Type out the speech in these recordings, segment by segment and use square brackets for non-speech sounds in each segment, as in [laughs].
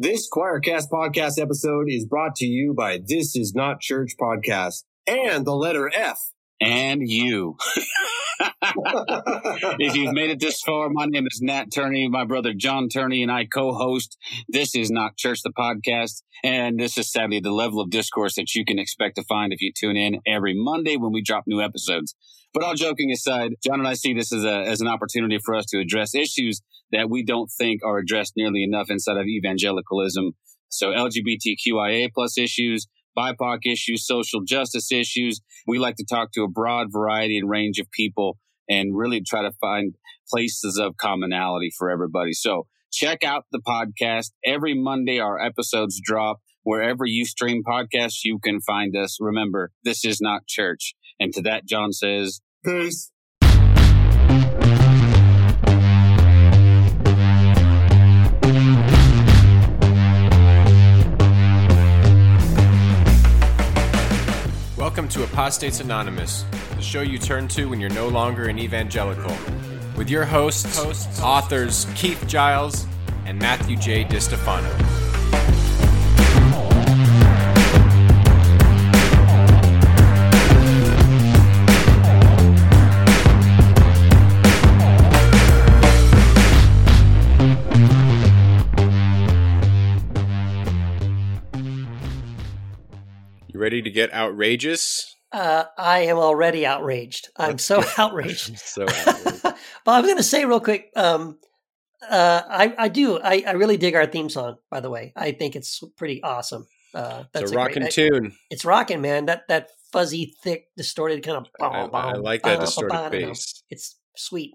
This QuoirCast podcast episode is brought to you by This Is Not Church podcast and the letter F. And you. [laughs] if you've made it this far, my name is Nat Turney. My brother John Turney and I co-host This Is Not Church, the podcast. And this is sadly the level of discourse that you can expect to find if you tune in every Monday when we drop new episodes. But all joking aside, John and I see this as a, as an opportunity for us to address issues that we don't think are addressed nearly enough inside of evangelicalism. So LGBTQIA plus issues, BIPOC issues, social justice issues. We like to talk to a broad variety and range of people and really try to find places of commonality for everybody. So check out the podcast. Every Monday, our episodes drop. Wherever you stream podcasts, you can find us. Remember, this is not church. And to that, John says, Peace. Welcome to Apostates Anonymous, the show you turn to when you're no longer an evangelical. With your hosts, hosts authors Keith Giles and Matthew J. DiStefano. You ready to get outrageous? Uh, I am already outraged. I'm so [laughs] outraged. [laughs] so outraged. [laughs] but I'm going to say real quick. Um, uh, I I do. I, I really dig our theme song. By the way, I think it's pretty awesome. Uh, It's that's a rocking great, tune. It's rocking, man. That that fuzzy, thick, distorted kind of. I, I like that distorted bass. It's sweet.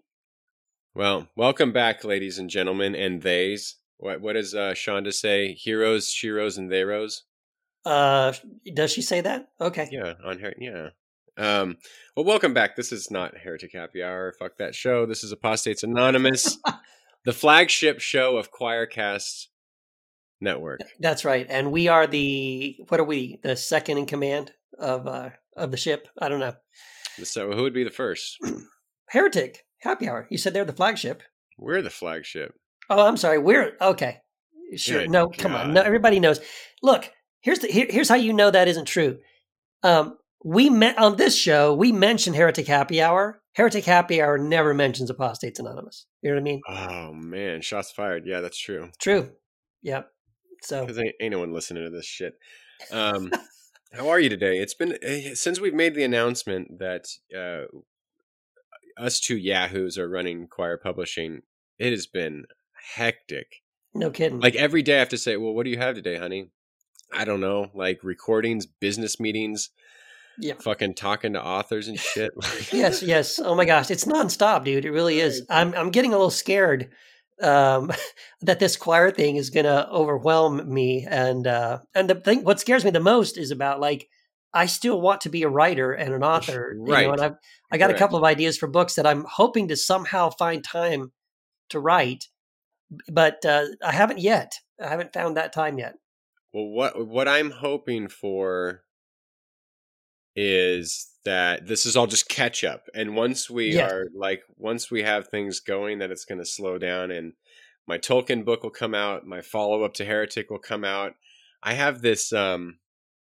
Well, welcome back, ladies and gentlemen, and theys. What what does uh, Shonda say? Heroes, sheroes, and theyros. Uh, does she say that? Okay. Yeah, on her. Yeah. Um. Well, welcome back. This is not Heretic Happy Hour. Fuck that show. This is Apostates Anonymous, [laughs] the flagship show of QuoirCast Network. That's right. And we are the what are we? The second in command of uh of the ship. I don't know. So, who would be the first? [clears throat] Heretic Happy Hour. You said they're the flagship. We're the flagship. Oh, I'm sorry. We're okay. Sure. Good no, come on. No, everybody knows. Look, here's the here, here's how you know that isn't true. Um, we met on this show. We mentioned Heretic Happy Hour. Heretic Happy Hour never mentions Apostates Anonymous. You know what I mean? Oh man, shots fired. Yeah, that's true. True. Yep. So Because ain't, ain't no one listening to this shit. Um, [laughs] how are you today? It's been eh, since we've made the announcement that uh, us two yahoos are running Quoir Publishing. It has been hectic. no kidding. Like every day, I have to say, "Well, what do you have today, honey?" I don't know, like recordings, business meetings, yeah. fucking talking to authors and shit. [laughs] Yes, yes. Oh my gosh, it's nonstop, dude. It really is. I'm I'm getting a little scared um, [laughs] that this Quoir thing is going to overwhelm me. And uh, and the thing, what scares me the most is about like I still want to be a writer and an author, you know, Right. and I've I got a couple of ideas for books that I'm hoping to somehow find time to write, but uh, I haven't yet. I haven't found that time yet. Well, what what I'm hoping for is that this is all just catch up, and once we Yeah. are like, once we have things going, that it's going to slow down, and my Tolkien book will come out, my follow up to Heretic will come out. I have this, um,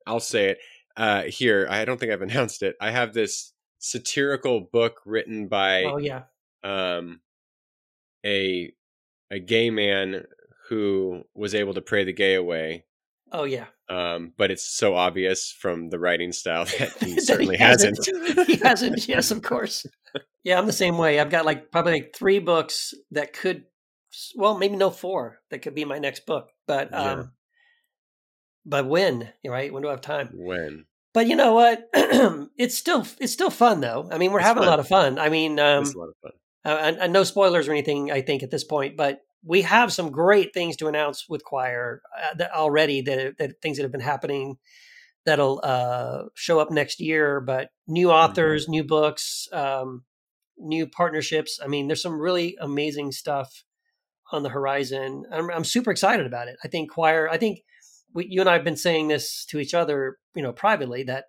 I'll say it uh, here. I don't think I've [laughs] announced it. I have this satirical book written by oh yeah, um, a a gay man who was able to pray the gay away oh yeah. um, but it's so obvious from the writing style [laughs] [laughs] that he certainly hasn't. he hasn't. Yes, of course. Yeah, I'm the same way. I've got like probably like three books that could, well, maybe no four that could be my next book. But Yeah. um, but when right? When do I have time? When But you know what? [clears throat] it's still it's still fun though. I mean, we're It's having fun. a lot of fun. I mean, um, it's a lot of fun. uh, and, and no spoilers or anything. I think at this point, but we have some great things to announce with Quoir uh, that already. That, that things that have been happening that'll uh, show up next year. But new authors, new books, um, new partnerships. I mean, there's some really amazing stuff on the horizon. I'm, I'm super excited about it. I think Quoir. I think we, you and I have been saying this to each other, you know, privately that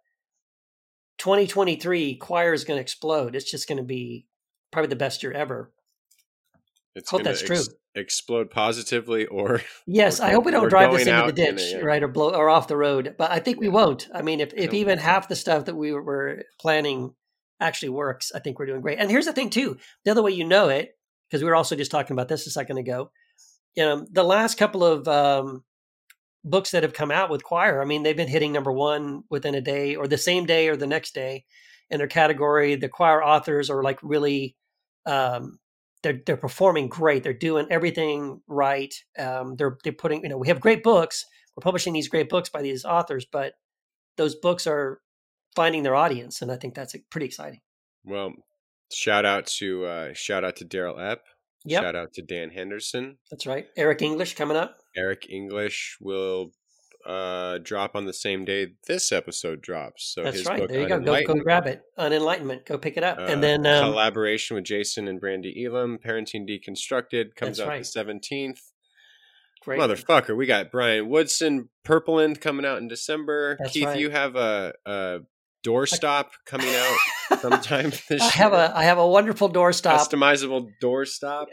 2023 Quoir is going to explode. It's just going to be probably the best year ever. It's Hope that's true. Explode positively or yes, or I hope we don't drive this into the out in ditch, a- right, or blow or off the road. But I think we won't. I mean, if if even half the stuff that we were planning actually works, I think we're doing great. And here's the thing too: the other way you know it, because we were also just talking about this a second ago. Um, the last couple of um, books that have come out with Quoir, I mean, they've been hitting number one within a day, or the same day, or the next day in their category. The Quoir authors are like really. Um, they're they're performing great. They're doing everything right. Um, they're they're putting you know we have great books. We're publishing these great books by these authors, but those books are finding their audience, and I think that's pretty exciting. Well, shout out to uh, shout out to Daryl Epp. Yep, Shout out to Dan Henderson. that's right. Eric English coming up. Eric English will uh, drop on the same day this episode drops. So That's his right. book There you go. Go go grab it. Unenlightenment. Go pick it up. uh, and then um, collaboration with Jason and Brandy Elam, Parenting Deconstructed comes out right. the seventeenth. great. Motherfucker, we got Brian Woodson, Purpleland coming out in December. That's Keith, right. you have a, a doorstop coming out [laughs] sometime this I have year. a I have a wonderful doorstop. customizable doorstop.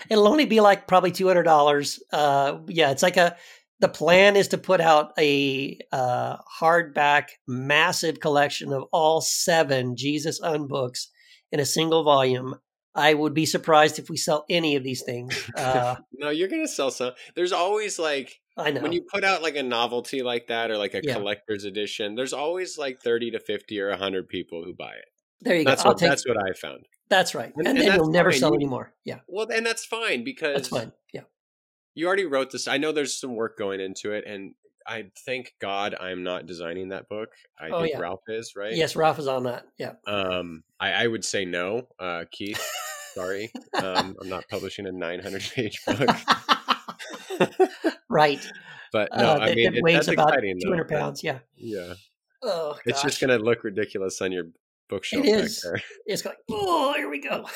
[laughs] It'll only be like probably two hundred dollars. Uh, yeah, it's like a. The plan is to put out a uh, hardback, massive collection of all seven Jesus Unbooks in a single volume. I would be surprised if we sell any of these things. [laughs] Uh, no, you're gonna sell some. There's always like I know. when you put out like a novelty like that or like a Yeah. collector's edition. There's always like thirty to fifty or hundred people who buy it. there you That's go. What take. that's what I found. that's right. and- And, and then you'll never fine. sell You- anymore. Yeah, Well, and that's fine because that's fine. Yeah. You already wrote this. I know there's some work going into it, and I thank God I'm not designing that book. I Oh, think yeah. Ralph is right. Yes, Ralph is on that. Yeah. Um, I, I would say no, uh, Keith. sorry, um, I'm not [laughs] publishing a 900 page book. [laughs] right. But no, uh, I mean it, weighs that's about exciting. though, 200 but- pounds. Yeah. Yeah, Oh, it's just gonna look ridiculous on your bookshelf It is. It's going, oh, here we go.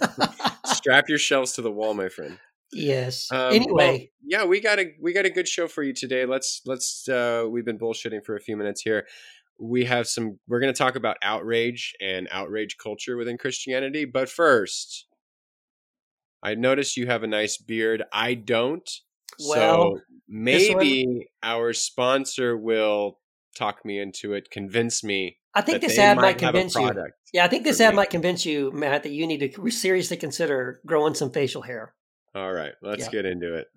[laughs] Strap your shelves to the wall, my friend. Yes. Um, well, anyway, yeah, we got a we got a good show for you today. Let's let's uh we've been bullshitting for a few minutes here. We have some we're going to talk about outrage and outrage culture within Christianity, but first I notice you have a nice beard. I don't. Well, so maybe our sponsor will talk me into it, convince me I think this ad might convince you. Yeah, I think this ad me. might convince you, Matt, that you need to seriously consider growing some facial hair. All right, let's Yeah. get into it.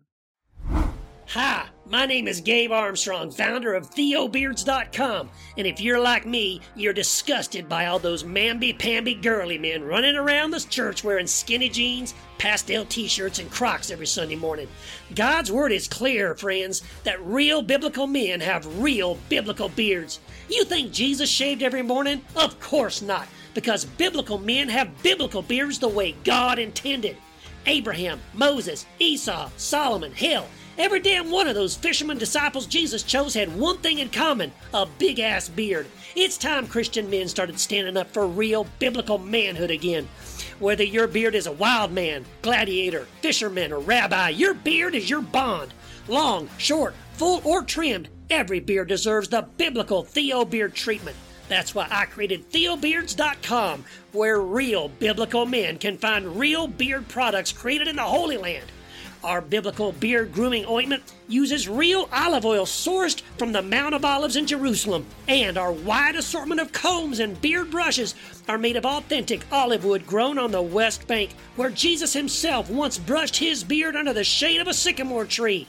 Hi, my name is Gabe Armstrong, founder of TheoBeards.com. And if you're like me, you're disgusted by all those mamby-pamby girly men running around this church wearing skinny jeans, pastel t-shirts, and Crocs every Sunday morning. God's word is clear, friends, that real biblical men have real biblical beards. You think Jesus shaved every morning? Of course not, because biblical men have biblical beards the way God intended. Abraham, Moses, Esau, Solomon, hell, every damn one of those fisherman disciples Jesus chose had one thing in common a big ass beard. It's time Christian men started standing up for real biblical manhood again. Whether your beard is a wild man, gladiator, fisherman, or rabbi, your beard is your bond. Long, short, full, or trimmed, every beard deserves the biblical Theo beard treatment. That's why I created TheoBeards.com, where real biblical men can find real beard products created in the Holy Land. Our biblical beard grooming ointment uses real olive oil sourced from the Mount of Olives in Jerusalem, and our wide assortment of combs and beard brushes are made of authentic olive wood grown on the West Bank, where Jesus himself once brushed his beard under the shade of a sycamore tree.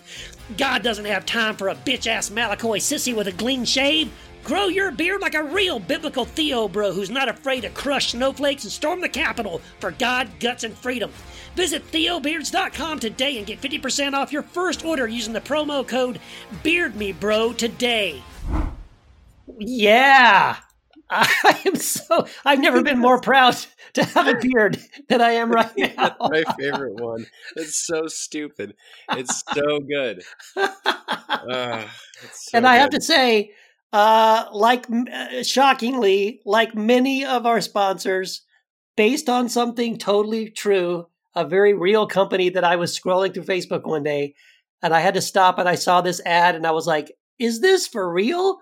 God doesn't have time for a bitch ass Malakoi sissy with a clean shave. Grow your beard like a real biblical Theo bro who's not afraid to crush snowflakes and storm the Capitol for God, guts, and freedom. Visit TheoBeards.com today and get 50% off your first order using the promo code BeardMeBro today. Yeah! [laughs] I am so, I've never been more [laughs] proud to have a beard than I am right now. [laughs] That's my favorite one. It's so stupid. It's so good. Ah, it's so and I have to say, uh, like uh, shockingly, like many of our sponsors, based on something totally true, a very real company that I was scrolling through Facebook one day, and I had to stop and I saw this ad and I was like, "Is this for real?"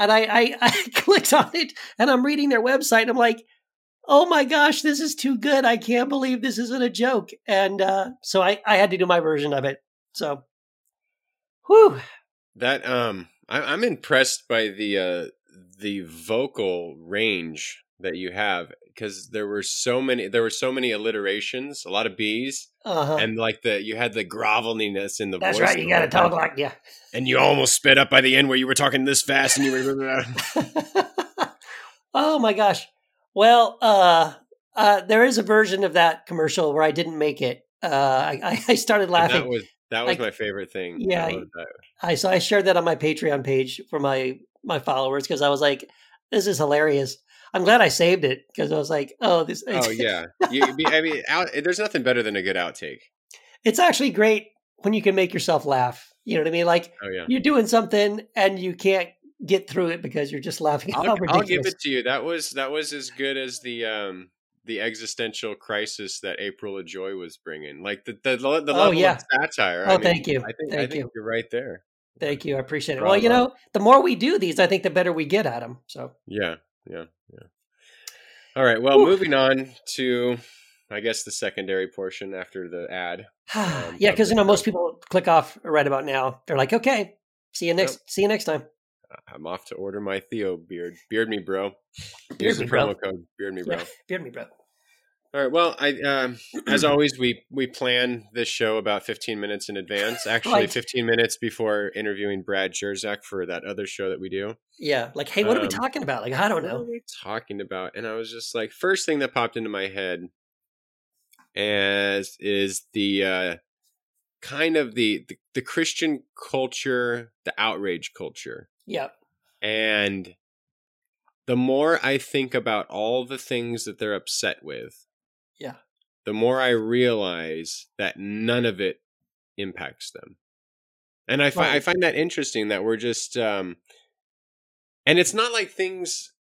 And I I, [laughs] I clicked on it and I'm reading their website and I'm like. oh my gosh, this is too good. I can't believe this isn't a joke. And uh, so I, I had to do my version of it. So, whew. That um, I, I'm impressed by the uh, the vocal range that you have because there were so many there were so many alliterations, a lot of B's, Uh-huh. and like the you had the groveliness in the That's voice. right. You got to talk like, yeah. and you almost sped up by the end where you were talking this fast and you were. [laughs] oh my gosh. Well, uh, uh, there is a version of that commercial where I didn't make it. Uh, I, I started And laughing. that was that was Like- my favorite thing. Yeah, I. I so I shared that on my Patreon page for my my followers because I was like, this is hilarious. I'm glad I saved it because I was like, oh, this. [laughs] Oh yeah, you, I mean, out, there's nothing better than a good outtake. it's actually great when you can make yourself laugh. You know what I mean? Like Oh yeah, you're doing something and you can't get through it because you're just laughing. I'll, [laughs] I'll give it to you. That was that was as good as the um the existential crisis that April of Joy was bringing. Like the the, the level Oh, yeah. of satire. Oh, I mean, thank you. I think I Thank think you. you're right there. Thank you. I appreciate it. Well, you know, the more we do these, I think the better we get at them. So Yeah, yeah, yeah. All right. Well, Whew. moving on to I guess the secondary portion after the ad. [sighs] Um, yeah, because you know most people click off right about now. They're like, okay, see you next. See you next time. I'm off to order my Theo beard. Beard me, bro. Beard Use me, the bro. promo code Beard me, bro. Yeah, beard me, bro. All right. Well, I um, as always we we plan this show about 15 minutes in advance. [laughs] Actually, Right. 15 minutes before interviewing Brad Jersak for that other show that we do. Yeah, like, hey, what are we Um, talking about? Like, I don't What are know. we talking about? And I was just like, first thing that popped into my head as is the uh, kind of the, the the Christian culture, the outrage culture. Yeah, And the more I think about all the things that they're upset with, Yeah. the more I realize that none of it impacts them. And I, fi- I find that interesting that we're just, um, and it's not like things,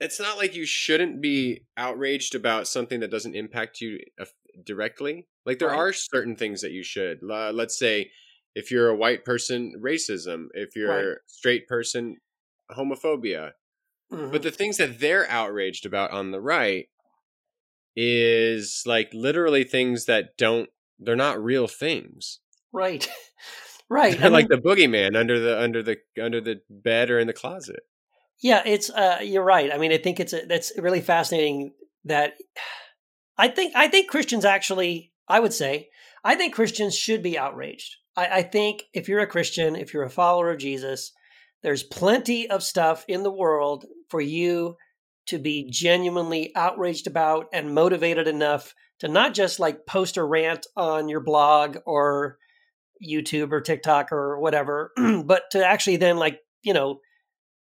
it's not like you shouldn't be outraged about something that doesn't impact you uh, directly. Like there Right. are certain things that you should. Uh, let's say if you're a white person, racism. If you're Right. a straight person, homophobia. Mhm. But the things that they're outraged about on the right is like literally things that don't they're not real things. right, [laughs] right. [laughs] Like mean, the boogeyman under the under the under the bed or in the closet. yeah, it's. Uh, you're right. I mean, I think it's a, that's really fascinating. That [sighs] I think I think Christians actually, I would say, I think Christians should be outraged. I, I think if you're a Christian, if you're a follower of Jesus, there's plenty of stuff in the world for you to be genuinely outraged about and motivated enough to not just like post a rant on your blog or YouTube or TikTok or whatever, [clears throat] but to actually then like, you know,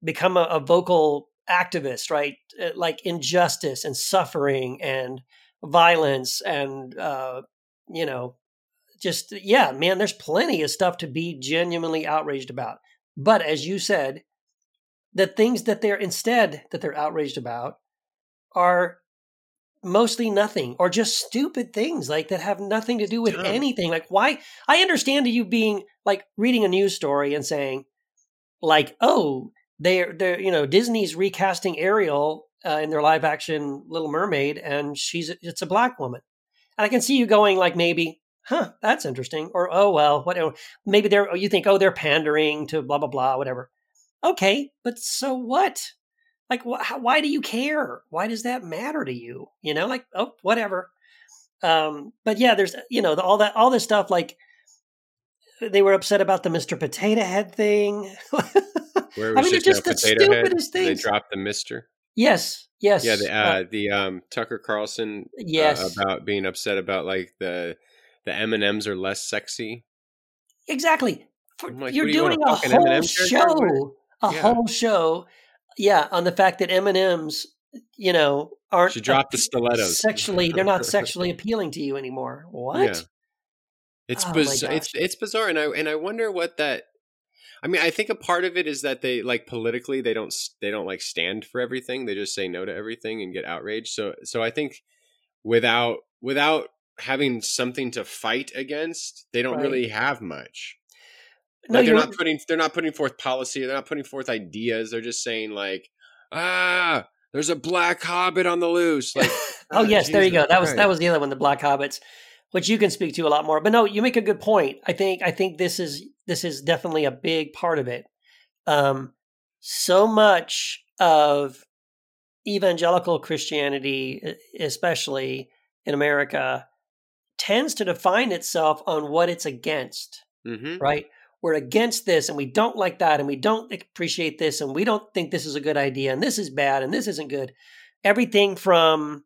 become a, a vocal activist, right? Uh, Like injustice and suffering and violence and, uh, you know, just, yeah, man, there's plenty of stuff to be genuinely outraged about. But as you said, the things that they're instead that they're outraged about are mostly nothing or just stupid things like that have nothing to do with Dumb. anything like why i understand you being like reading a news story and saying like oh they're they're you know disney's recasting ariel uh, in their live action little mermaid and she's it's a black woman and i can see you going like maybe huh that's interesting or oh well whatever maybe they're you think oh they're pandering to blah blah blah whatever. Okay but so what? Like wh- how, why do you care? Why does that matter to you? You know like oh whatever. Um but yeah there's you know the, all that all this stuff like they were upset about the mr potato head thing. [laughs] Where it I mean, just, they're just the stupidest stupidest They dropped the Mister. Yes yes Yeah, the uh, uh, the um Tucker Carlson uh, yes about being upset about like the the M and M's are less sexy. exactly For, like, you're you doing a a whole M&M show a Yeah. whole show yeah on the fact that m&ms you know aren't She dropped the stilettos. sexually they're not sexually [laughs] appealing to you anymore what Yeah. It's Oh my biz- gosh. it's it's bizarre, and I and I wonder what that. I mean, I think a part of it is that they like politically they don't they don't like stand for everything. They just say no to everything and get outraged. So so I think without without having something to fight against, they don't Right. really have much. no like they're not putting they're not putting forth policy. They're not putting forth ideas. They're just saying like ah there's a black hobbit on the loose. Like, [laughs] oh yes, there you go. That was that was the other one, the Black Hobbits, which you can speak to a lot more. But no, you make a good point. I think I think this is this is definitely a big part of it. Um, so much of evangelical Christianity, especially in America, tends to define itself on what it's against. Mhm. Right? We're against this, and we don't like that, and we don't appreciate this, and we don't think this is a good idea, and this is bad, and this isn't good. Everything from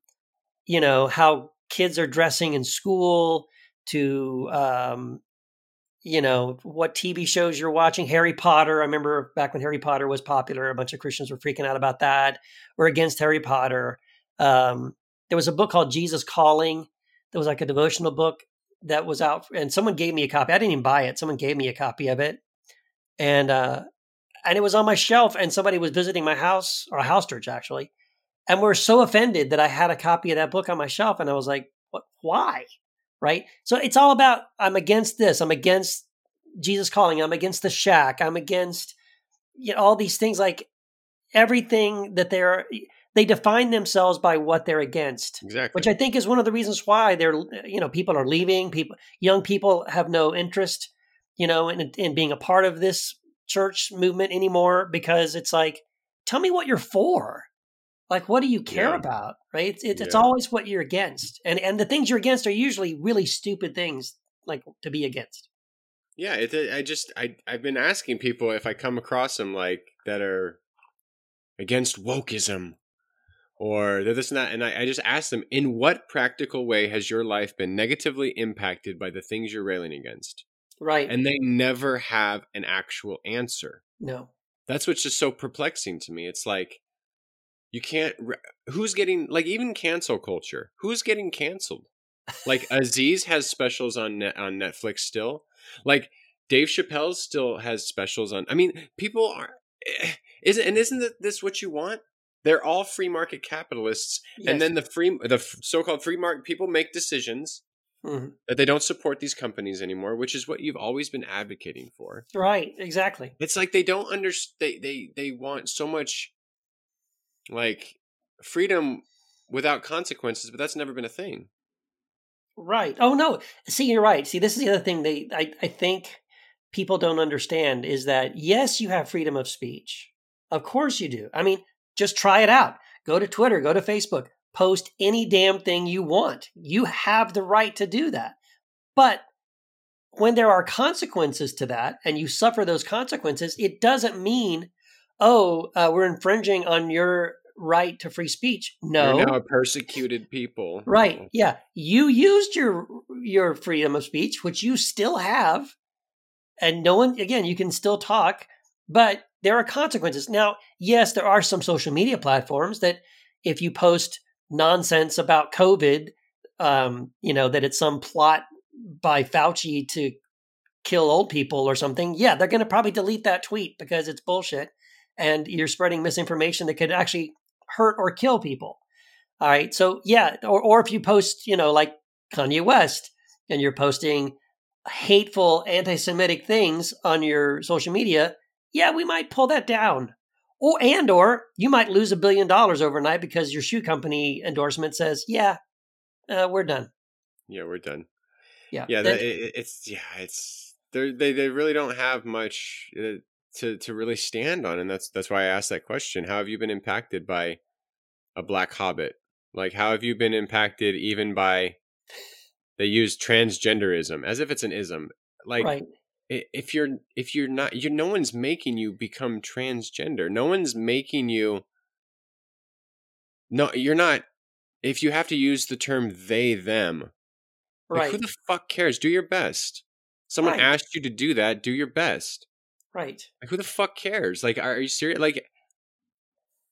you know how kids are dressing in school to um, you know what TV shows you're watching. Harry Potter. I remember back when Harry Potter was popular, a bunch of Christians were freaking out about that. We're against Harry Potter. Um, there was a book called Jesus Calling. That was like a devotional book that was out, and someone gave me a copy. I didn't even buy it. Someone gave me a copy of it, and uh, and it was on my shelf. And somebody was visiting my house or a house church actually, and we were so offended that I had a copy of that book on my shelf, and I was like, "What? Why?" Right? So it's all about I'm against this. I'm against Jesus calling. I'm against the shack. I'm against you know, all these things. Like everything that they're they define themselves by what they're against Exactly. which I think is one of the reasons why they're you know people are leaving. People, young people have no interest, you know, in in being a part of this church movement anymore because it's like, tell me what you're for. Like, what do you care Yeah. about? Right? It's it's, it's always what you're against, and and the things you're against are usually really stupid things, like to be against. Yeah, it, I just I I've been asking people if I come across them like that are against wokeism or they're this and that, and I, I just ask them, in what practical way has your life been negatively impacted by the things you're railing against? Right? And they never have an actual answer. no. That's what's just so perplexing to me. It's like you can't. Who's getting like even cancel culture? Who's getting canceled? Like [laughs] Aziz has specials on net, on Netflix still. Like Dave Chappelle still has specials on. I mean, people are. eh, Isn't and isn't that- this what you want? They're all free market capitalists, Yes. and then the free the so-called free market people make decisions Mhm. that they don't support these companies anymore, which is what you've always been advocating for. right, exactly. It's like they don't understand. They, they they want so much, like freedom without consequences, but that's never been a thing. Right. Oh no. See, you're right. See, this is the other thing they I, I think people don't understand is that yes, you have freedom of speech. Of course you do. I mean, just try it out. Go to Twitter, go to Facebook, post any damn thing you want. You have the right to do that. But when there are consequences to that and you suffer those consequences, it doesn't mean, oh, uh, we're infringing on your right to free speech. No. You're now a persecuted people, Right. Yeah. You used your your freedom of speech, which you still have, and no one again, you can still talk, but there are consequences. Now, yes, there are some social media platforms that if you post nonsense about COVID, um, you know, that it's some plot by Fauci to kill old people or something, yeah, they're gonna probably delete that tweet because it's bullshit and you're spreading misinformation that could actually hurt or kill people. All right. So yeah, or or if you post, you know, like Kanye West, and you're posting hateful anti-Semitic things on your social media, yeah, we might pull that down. Or and or you might lose a billion dollars overnight because your shoe company endorsement says, yeah, uh, we're done. Yeah, we're done. Yeah. Yeah, That- it, it's yeah, it's they they they really don't have much uh, to to really stand on, and that's that's why I asked that question. How have you been impacted by a black hobbit? Like, how have you been impacted even by they use transgenderism as if it's an ism? Like, right. if you're if you're not you no one's making you become transgender no one's making you no you're not if you have to use the term they them like, Right. who the fuck cares do your best someone Right. asked you to do that do your best Right. like who the fuck cares like are you serious like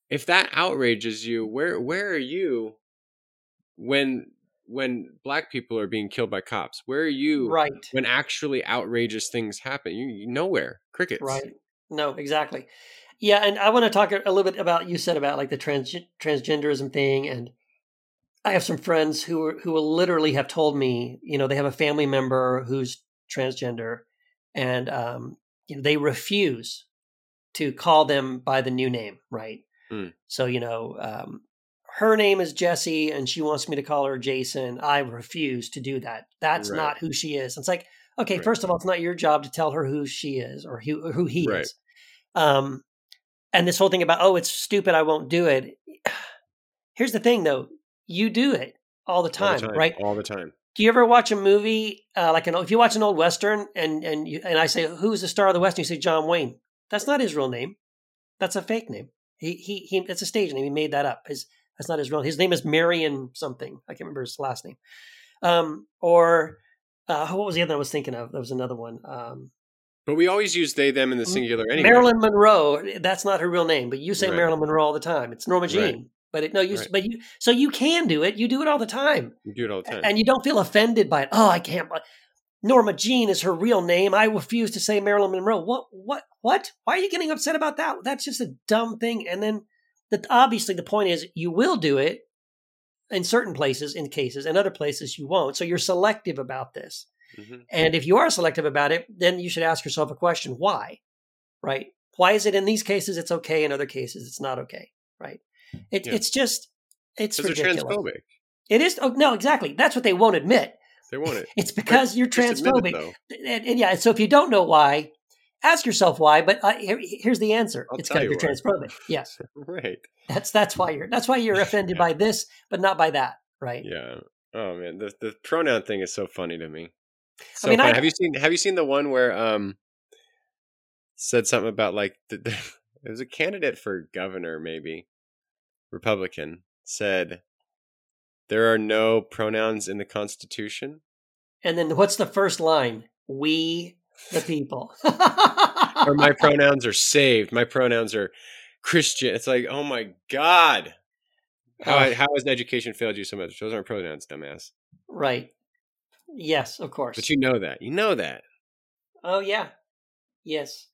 if that outrages you where where are you when when black people are being killed by cops where are you Right. when actually outrageous things happen. You, you nowhere crickets. Right. No, exactly. Yeah, and I want to talk a little bit about you said about like the trans transgenderism thing, and I have some friends who are, who will literally have told me, you know, they have a family member who's transgender, and um, you know, they refuse to call them by the new name, right? Hmm. So you know, um, her name is Jessie, and she wants me to call her Jason. I refuse to do that. That's Right. not who she is. It's like, okay, Right. first of all, it's not your job to tell her who she is or who who he Right. is. Um, and this whole thing about oh, it's stupid, I won't do it. [sighs] Here's the thing, though, you do it all the All the time. right? All the time. Do you ever watch a movie uh, like an if you watch an old western and and you, and I say who's the star of the western? You say John Wayne. That's not his real name. That's a fake name. He he he. It's a stage name. He made that up. His that's not his real. His name is Marion something. I can't remember his last name. Um, or uh, what was the other I was thinking of? There was another one. Um, But we always use they, them in the singular anyway. Marilyn Monroe. That's not her real name, but you say Right. Marilyn Monroe all the time. It's Norma Right. But it, no, you. Right. But you. So you can do it. You do it all the time We do it all the time. and you don't feel offended by it. Oh, I can't. Norma Jean is her real name. I refuse to say Marilyn Monroe. What? What? What? Why are you getting upset about that? That's just a dumb thing. And then, the, obviously, the point is you will do it in certain places, in cases, and other places you won't. So you're selective about this. Mhm. And if you are selective about it, then you should ask yourself a question: Why? Right? Why is it in these cases it's okay, in other cases it's not okay? Right? It, Yeah. It's just it's ridiculous. transphobic. It is. Oh no, exactly. That's what they won't admit. They want it. [laughs] It's because you're Just it, transphobic. and, and yeah, so if you don't know why, ask yourself why. But uh, here, here's the answer: I'll it's because you you're why. transphobic. Yes, [laughs] Right. that's that's why you're that's why you're [laughs] offended by this, but not by that, right? Yeah. Oh man, the the pronoun thing is so funny to me. So mean. I- have you seen Have you seen the one where um said something about like the, the, it was a candidate for governor, maybe Republican, said there are no pronouns in the Constitution. And then what's the first line? We the people. [laughs] or my pronouns are saved. My pronouns are Christian. It's like, oh my god, how how has education failed you so much? Those aren't pronouns, dumbass. right. Yes, of course. But you know that. You know that. Oh yeah. Yes.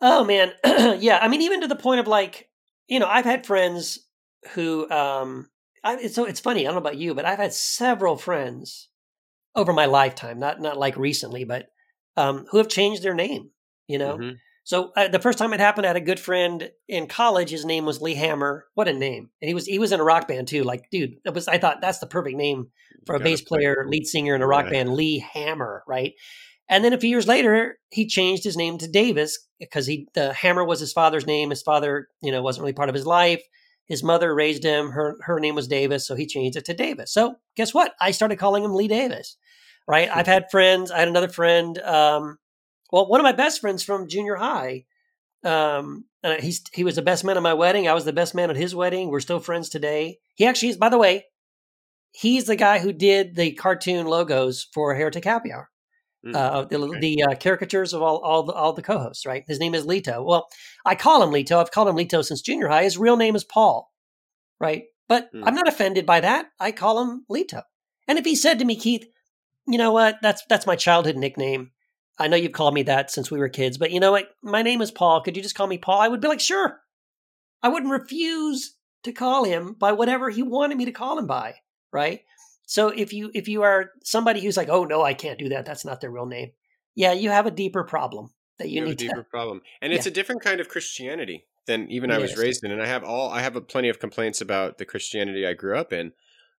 Oh man. [clears throat] yeah. I mean, even to the point of like, you know, I've had friends who um I, it's so it's funny, I don't know about you, but I've had several friends over my lifetime, not not like recently, but um who have changed their name, you know. Mhm. So uh, the first time it happened, I had a good friend in college. His name was Lee Hammer. What a name! And he was he was in a rock band too. Like, dude, that was I thought that's the perfect name for a bass player, cool. lead singer in a rock Yeah. band, Lee Hammer, right? And then a few years later, he changed his name to Davis because he the Hammer was his father's name. His father, you know, wasn't really part of his life. His mother raised him. Her her name was Davis, so he changed it to Davis. So guess what? I started calling him Lee Davis. Right? I've had friends. I had another friend. Um, well, one of my best friends from junior high. Um, and he's he was the best man at my wedding. I was the best man at his wedding. We're still friends today. He actually is. By the way, he's the guy who did the cartoon logos for Heretic Happy Hour uh, the, okay. the uh, caricatures of all all the, all the co-hosts. Right, his name is Lito. Well, I call him Lito. I've called him Lito since junior high. His real name is Paul. Right, but Hmm. I'm not offended by that. I call him Lito. And if he said to me, Keith, you know what? That's that's my childhood nickname. I know you've called me that since we were kids, but you know what? My name is Paul. Could you just call me Paul? I would be like, sure. I wouldn't refuse to call him by whatever he wanted me to call him by. Right. So if you if you are somebody who's like, oh no, I can't do that. That's not their real name. Yeah, you have a deeper problem that you, you have a need deeper to. problem and it's a different kind of christianity than even i was Yes. raised in and i have all i have a plenty of complaints about the christianity i grew up in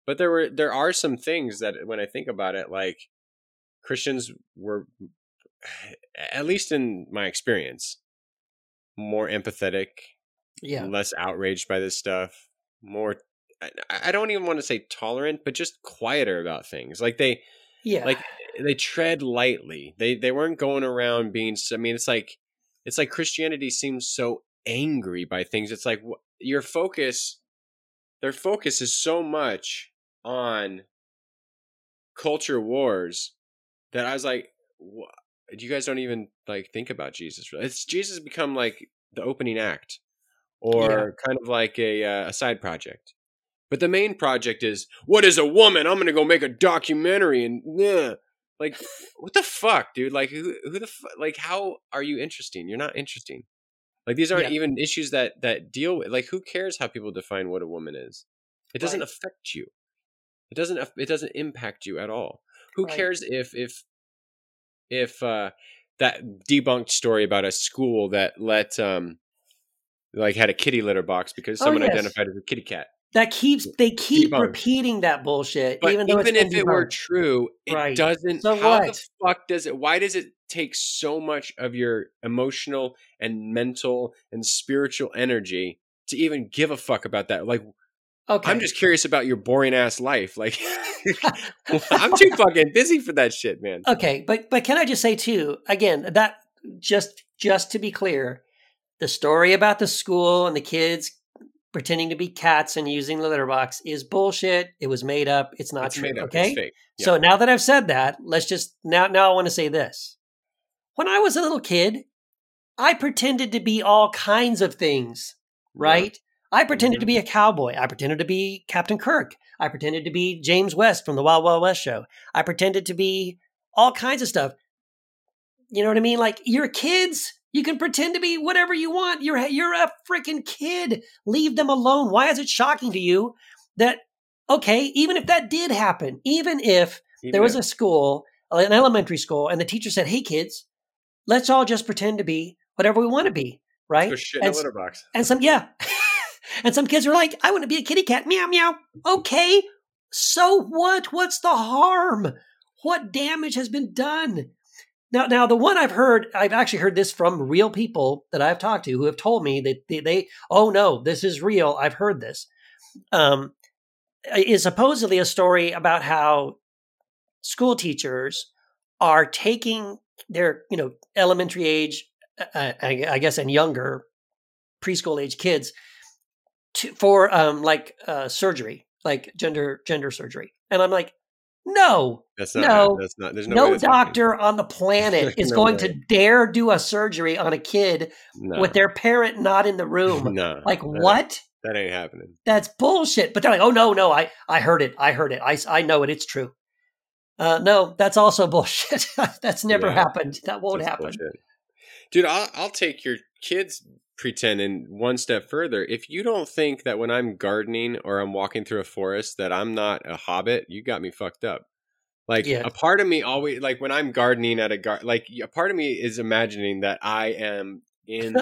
but there were there are some things that when i think about it like christians were [sighs] at least in my experience more empathetic Yeah. less outraged by this stuff more I- don't even want to say tolerant but just quieter about things like they Yeah. like they tread lightly. They they weren't going around being. I mean, it's like it's like Christianity seems so angry by things. It's like your focus, their focus is so much on culture wars that I was like, wha- you guys don't even like think about Jesus. It's Jesus become like the opening act, or kind of like a uh, a side project. But the main project is what is a woman? I'm gonna go make a documentary and yeah, like what the fuck, dude? Like who who the fu- like how are you interesting? You're not interesting. Like these aren't Yeah. even issues that that deal with like who cares how people define what a woman is? It doesn't Right. affect you. It doesn't it doesn't impact you at all. Who Right. cares if if if uh that debunked story about a school that let um like had a kitty litter box because Oh, someone yes. identified as a kitty cat. That keeps they keep repeating that bullshit, But even even, though it's been if it were true, it Right. doesn't. So how the fuck does it? Why does it take so much of your emotional and mental and spiritual energy to even give a fuck about that? Like, okay, I'm just curious about your boring ass life. Like, [laughs] [laughs] I'm too fucking busy for that shit, man. Okay, but but can I just say too again that just just to be clear, the story about the school and the kids pretending to be cats and using the litter box is bullshit. It was made up. It's not it's true. made up. Okay. Yeah. So now that I've said that, let's just now now I want to say this. When I was a little kid, I pretended to be all kinds of things, right? I pretended Mm-hmm. to be a cowboy. I pretended to be Captain Kirk. I pretended to be James West from the Wild Wild West show. I pretended to be all kinds of stuff. You know what I mean? Like you're kids. You can pretend to be whatever you want. You're you're a freaking kid. Leave them alone. Why is it shocking to you that okay, even if that did happen, even if Even there was if- a school, uh, an elementary school, and the teacher said, "Hey kids, let's all just pretend to be whatever we want to be." Right? Go shit in And a litter box. and some, yeah. [laughs] and some kids are like, I want to be a kitty cat. Meow, meow. Okay. So what? What's the harm? What damage has been done? Now, now the one I've heard, I've actually heard this from real people that I've talked to who have told me that they, they oh no, this is real. I've heard this. Um, is supposedly a story about how school teachers are taking their, you know, elementary age, uh, I, guess, and younger preschool age kids to, for um like uh surgery like gender gender surgery and i'm like no That's not. No. That's not. There's no. no, happening. doctor on the planet [laughs] is No going way. to dare do a surgery on a kid No. with their parent not in the room no. like that- what That ain't happening. that's bullshit but they're like oh no no i i heard it i heard it i, I know it it's true uh no that's also [laughs] bullshit that's never Yeah. happened that won't happen bullshit. Dude, I'll, I'll take your kids pretending one step further. If you don't think that when I'm gardening or I'm walking through a forest that I'm not a hobbit, you got me fucked up. Like Yeah. a part of me always like when I'm gardening at a gar like a part of me is imagining that I am in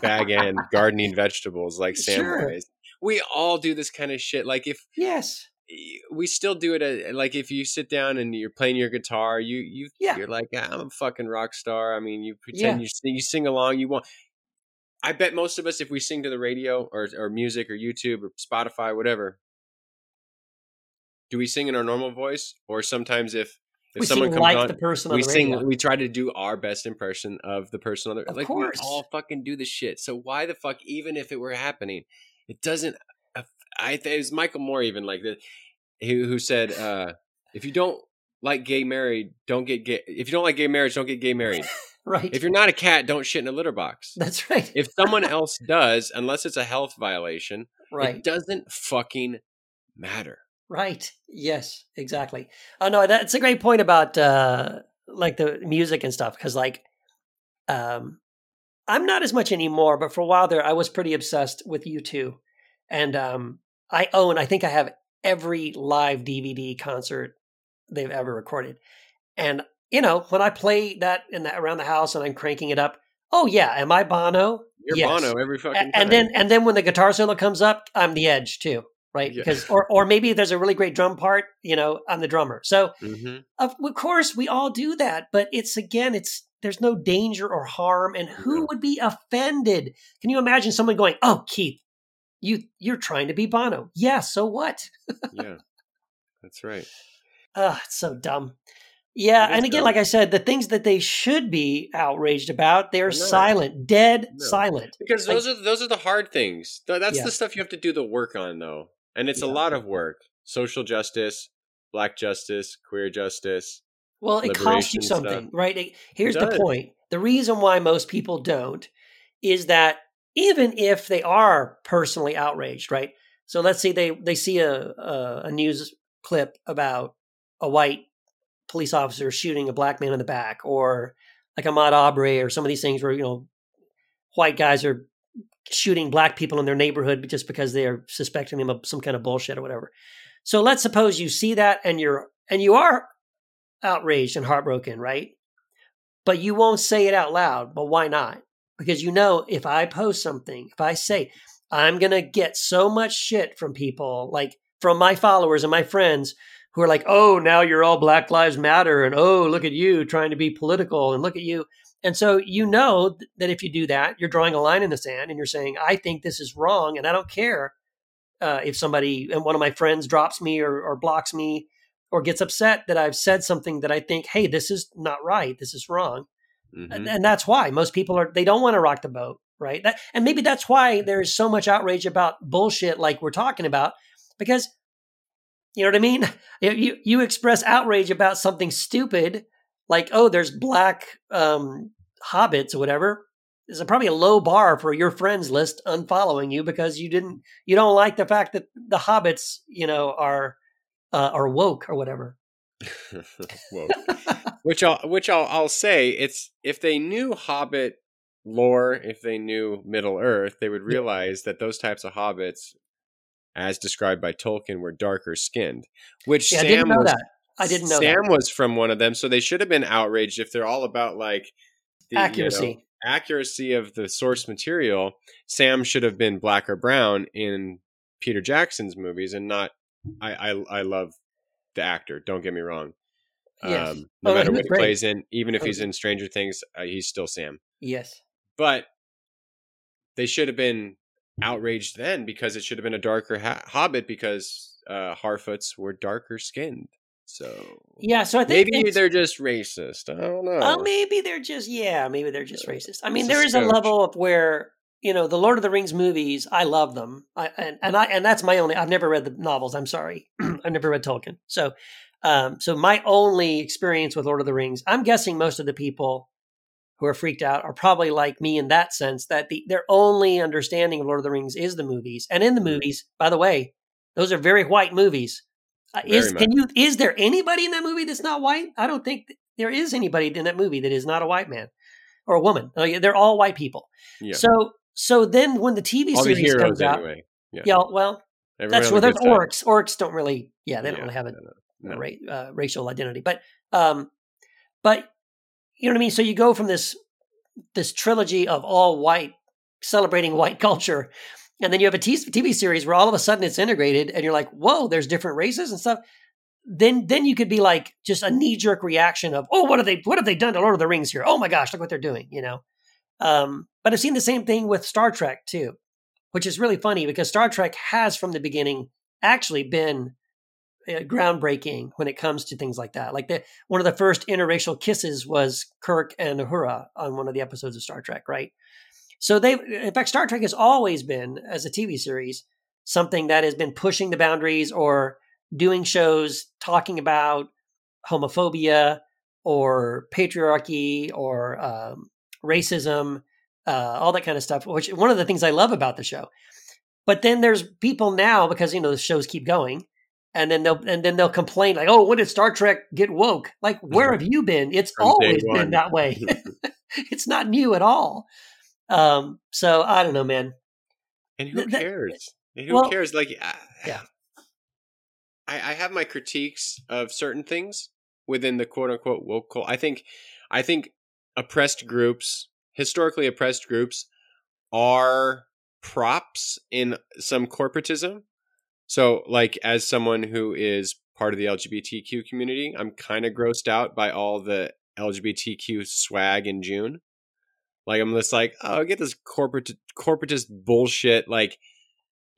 Bag [laughs] End gardening vegetables like Sure. Samwise. We all do this kind of shit. Like if yes we still do it at, like if you sit down and you're playing your guitar you you Yeah. you're like "Ah, i'm a fucking rock star i mean you pretend Yeah. you sing you sing along you want i bet most of us if we sing to the radio or or music or youtube or spotify whatever do we sing in our normal voice? Or sometimes if if we someone comes like on the person on we the sing we try to do our best impression of the person on the Of like course. we all fucking do this shit. So why the fuck even if it were happening it doesn't i think it was michael moore even like that who, who said uh if you don't like gay married don't get gay if you don't like gay marriage don't get gay married [laughs] right if you're not a cat don't shit in a litter box that's right if someone [laughs] else does unless it's a health violation right it doesn't fucking matter Right. Yes, exactly. Oh no, that's a great point about uh like the music and stuff cuz like um I'm not as much anymore, but for a while there I was pretty obsessed with U2. And um I own I think I have every live DVD concert they've ever recorded. And you know, when I play that in the, around the house and I'm cranking it up, oh yeah, am I Bono? you're Yes. bono every fucking time and then and then when the guitar solo comes up, I'm the edge too, right? Yeah. Because or or maybe there's a really great drum part, you know, I'm the drummer. So Mhm. of, of course we all do that, but it's again, it's there's no danger or harm, and who No. would be offended? Can you imagine someone going, "Oh, Keith, you you're trying to be Bono"? Yeah, so what? yeah that's right [laughs] Ugh, it's so dumb. Yeah, and again, like I said, the things that they should be outraged about, they're silent, dead No. silent. because Like- those are those are the hard things that's Yeah. the stuff you have to do the work on though and it's a lot of work social justice black justice queer justice Well, it costs you liberation stuff. something, right? Here's the point. The reason why most people don't is that even if they are personally outraged, right? So let's say they they see a a, a news clip about a white police officer shooting a black man in the back, or like Ahmaud Arbery, or some of these things where you know white guys are shooting black people in their neighborhood just because they are suspecting them of some kind of bullshit or whatever. So let's suppose you see that and you're and you are outraged and heartbroken, right? But you won't say it out loud. But why not? because you know if I post something, if I say I'm gonna get so much shit from people, like from my followers and my friends who are like, "Oh, now you're all Black Lives Matter," and "Oh, look at you trying to be political," and look at you. And so you know that if you do that, you're drawing a line in the sand, and you're saying, "I think this is wrong," and I don't care uh, if somebody and one of my friends drops me or, or blocks me or gets upset that I've said something that I think, "Hey, this is not right. This is wrong." Mhm. and, and that's why most people are they don't want to rock the boat right that, and maybe that's why there's so much outrage about bullshit like we're talking about because you know what i mean? You you express outrage about something stupid like oh there's black um hobbits or whatever. There's a, probably a low bar for your friends list unfollowing you because you didn't you don't like the fact that the hobbits you know are uh, are woke or whatever. [laughs] Whoa. which I'll which I'll I'll say it's if they knew Hobbit lore, if they knew Middle Earth, they would realize that those types of hobbits, as described by Tolkien, were darker skinned. Which yeah, Sam i didn't know was, that i didn't know Sam that was from one of them, so they should have been outraged if they're all about like the, you know, accuracy accuracy of the source material. Sam should have been black or brown in Peter Jackson's movies, and not. I I, I love the actor. Don't get me wrong. Yes. Um, no Oh, matter what he great. plays in, even if Oh, he's in Stranger Things, uh, he's still Sam. yes But they should have been outraged then because it should have been a darker ha- Hobbit because uh, Harfoots were darker skinned. So Yeah, so I think maybe they're just racist. I don't know. Oh, maybe they're just yeah, maybe they're just racist. I mean, there is a level of where you know the Lord of the Rings movies. I love them, I, and and I and that's my only. I've never read the novels. I'm sorry, [clears throat] I've never read Tolkien. So, um, so my only experience with Lord of the Rings. I'm guessing most of the people who are freaked out are probably like me in that sense that the their only understanding of Lord of the Rings is the movies, and in the movies, by the way, those are very white movies. Uh, is Very can you is there anybody in that movie that's not white? I don't think th- there is anybody in that movie that is not a white man or a woman. Oh, they're all white people. yeah. So so then when the TV all series comes out, anyway. Yeah, yeah, well, Everyone that's well, the there's good side. orcs. Orcs don't really, yeah, they don't really have a, no, no, no. ra- uh, racial identity, but um, but you know what I mean. So you go from this this trilogy of all white celebrating white [laughs] culture, and then you have a TV series where all of a sudden it's integrated, and you're like, whoa, there's different races and stuff. Then then you could be like just a knee jerk reaction of, oh, what have they what have they done to Lord of the Rings here? Oh my gosh, look what they're doing, you know. Um, but I've seen the same thing with Star Trek too, which is really funny because Star Trek has from the beginning actually been groundbreaking when it comes to things like that. Like the one of the first interracial kisses was Kirk and Uhura on one of the episodes of Star Trek, right? So they, in fact, Star Trek has always been, as a TV series, something that has been pushing the boundaries or doing shows talking about homophobia or patriarchy or um, racism, uh, all that kind of stuff. Which one of the things I love about the show. But then there's people now because you know the shows keep going, and then they'll and then they'll complain like, "Oh, when did Star Trek get woke? Like, where have you been? It's From always been that way. [laughs] [laughs] it's not new at all." Um, so I don't know, man. And who that- cares? And who well- cares? Like, I- Yeah. I, I have my critiques of certain things within the quote unquote woke cult. I think, I think oppressed groups, historically oppressed groups, are props in some corporatism. So, like, as someone who is part of the LGBTQ community, I'm kind of grossed out by all the LGBTQ swag in June. Like, I'm just like, oh, get this corporate corporatist bullshit. Like,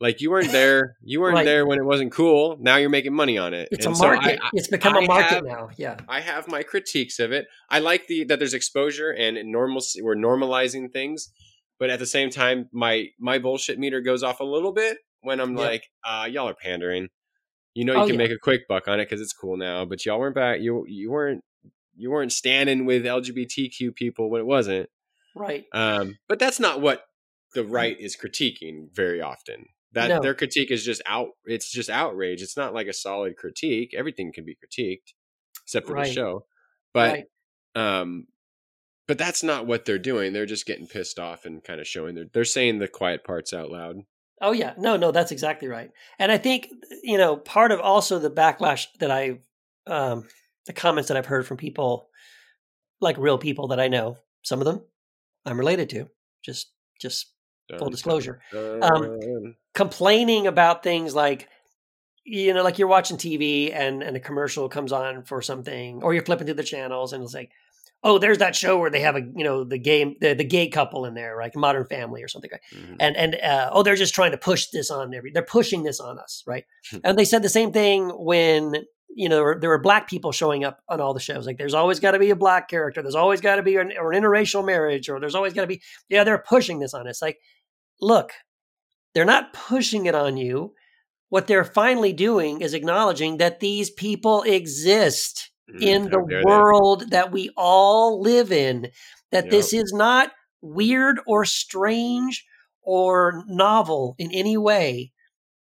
like you weren't there, you weren't Right. there when it wasn't cool. Now you're making money on it. It's And a so I- market. I- it's become a I market have- now. Yeah. I have my critiques of it. I like the that there's exposure and normal. We're normalizing things, but at the same time, my my bullshit meter goes off a little bit when I'm Yeah. like, uh, y'all are pandering. You know, you Oh, can yeah. make a quick buck on it because it's cool now, but y'all weren't back. You you weren't you weren't standing with LGBTQ people when it wasn't. Right. Um, but that's not what the right is critiquing very often. That No. their critique is just out. It's just outrage. It's not like a solid critique. Everything can be critiqued, except for Right. the show. But right. um, but that's not what they're doing. They're just getting pissed off and kind of showing their. They're saying the quiet parts out loud. Oh yeah, no, no, that's exactly right. And I think you know part of also the backlash that I, um, the comments that I've heard from people, like real people that I know, some of them I'm related to, Just just full disclosure. Um, complaining about things like you know like you're watching tv and and a commercial comes on for something or you're flipping through the channels and it's like oh there's that show where they have a you know the gay the, the gay couple in there like modern family or something like Mhm. and and uh, oh they're just trying to push this on every they're pushing this on us right Hmm. and they said the same thing when you know there were, there were black people showing up on all the shows like there's always got to be a black character there's always got to be an, or an interracial marriage or there's always got to be yeah they're pushing this on us like look they're not pushing it on you what they're finally doing is acknowledging that these people exist Mhm. in the world that we all live in that Yep. this is not weird or strange or novel in any way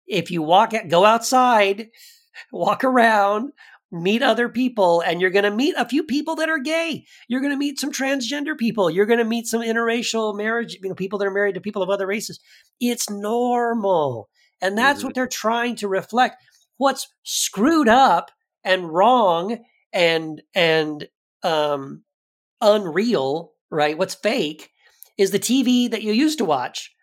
if you walk at, go outside [laughs] walk around meet other people and you're going to meet a few people that are gay you're going to meet some transgender people you're going to meet some interracial marriage you know people that are married to people of other races it's normal and that's Mhm. what they're trying to reflect what's screwed up and wrong and and um unreal right what's fake is the tv that you used to watch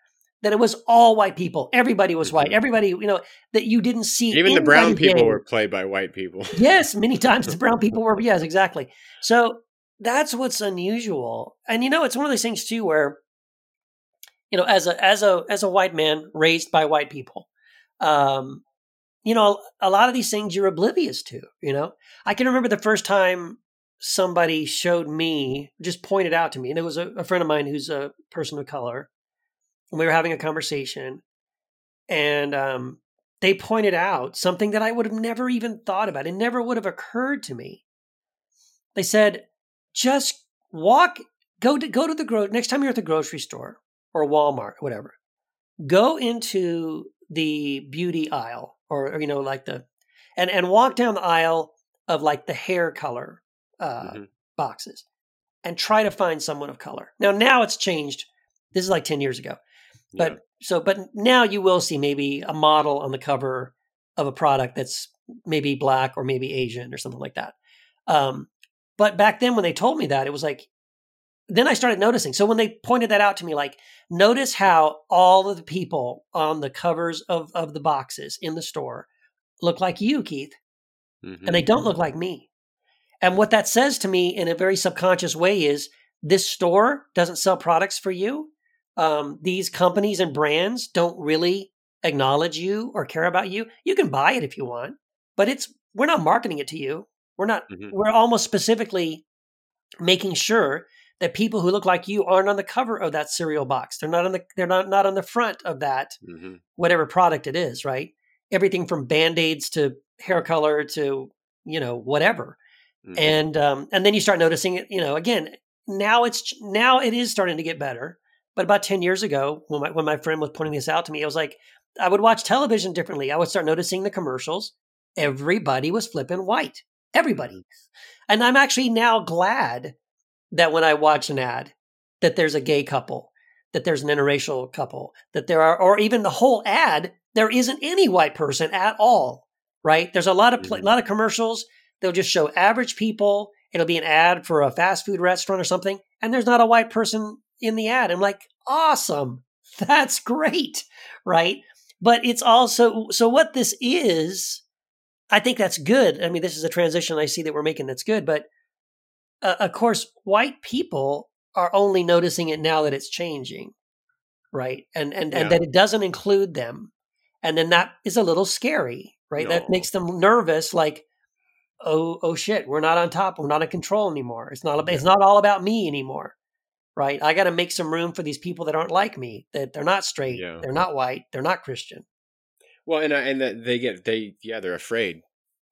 that it was all white people everybody was white Mhm. everybody you know that you didn't see Even the brown people were played by white people. [laughs] Yes, many times the brown people were. Yes, exactly. So that's what's unusual, and you know, it's one of those things too, where you know, as a as a as a white man raised by white people, um, you know, a lot of these things you're oblivious to. You know, I can remember the first time somebody showed me, just pointed out to me, and it was a, a friend of mine who's a person of color, and we were having a conversation, and um, they pointed out something that I would have never even thought about. It never would have occurred to me. They said, just walk, go to go to the gro- next time you're at the grocery store or Walmart, whatever. Go into the beauty aisle, or, you know, like the, and and walk down the aisle of like the hair color uh, Mhm. boxes, and try to find someone of color. Now, now it's changed. This is like ten years ago. But Yeah. so, but now you will see maybe a model on the cover of a product that's maybe black or maybe Asian or something like that. Um, but back then, when they told me that, it was like, then I started noticing. So when they pointed that out to me, like, notice how all of the people on the covers of of the boxes in the store look like you, Keith, Mhm. and they don't look like me. And what that says to me in a very subconscious way is this store doesn't sell products for you. Um, these companies and brands don't really acknowledge you or care about you. You can buy it if you want, but it's we're not marketing it to you. We're not. Mhm. We're almost specifically making sure that people who look like you aren't on the cover of that cereal box. They're not on the. They're not not on the front of that Mhm. whatever product it is, right? Everything from band-aids to hair color to, you know, whatever. Mhm. And um and then you start noticing it, you know, again, now it's now it is starting to get better. But about 10 years ago, when my when my friend was pointing this out to me, I was like, I would watch television differently. I would start noticing the commercials. Everybody was flipping white. Everybody. And I'm actually now glad that when I watch an ad, that there's a gay couple, that there's an interracial couple, that there are, or even the whole ad, there isn't any white person at all, right? There's a lot of pl- Mhm. lot of commercials. They'll just show average people. It'll be an ad for a fast food restaurant or something, and there's not a white person in the ad. I'm like, awesome, [laughs] that's great, right? But it's also so what this is. I think that's good. I mean, this is a transition I see that we're making that's good, but uh, of course, white people are only noticing it now that it's changing, right? And and Yeah. and that it doesn't include them, and then that is a little scary, right? That makes them nervous, like, oh oh shit, we're not on top, we're not in control anymore. It's not it's not all about me anymore, right? I got to make some room for these people that aren't like me, that they're not straight, Yeah. they're not white, they're not Christian. Well, and uh, and that they get they yeah they're afraid.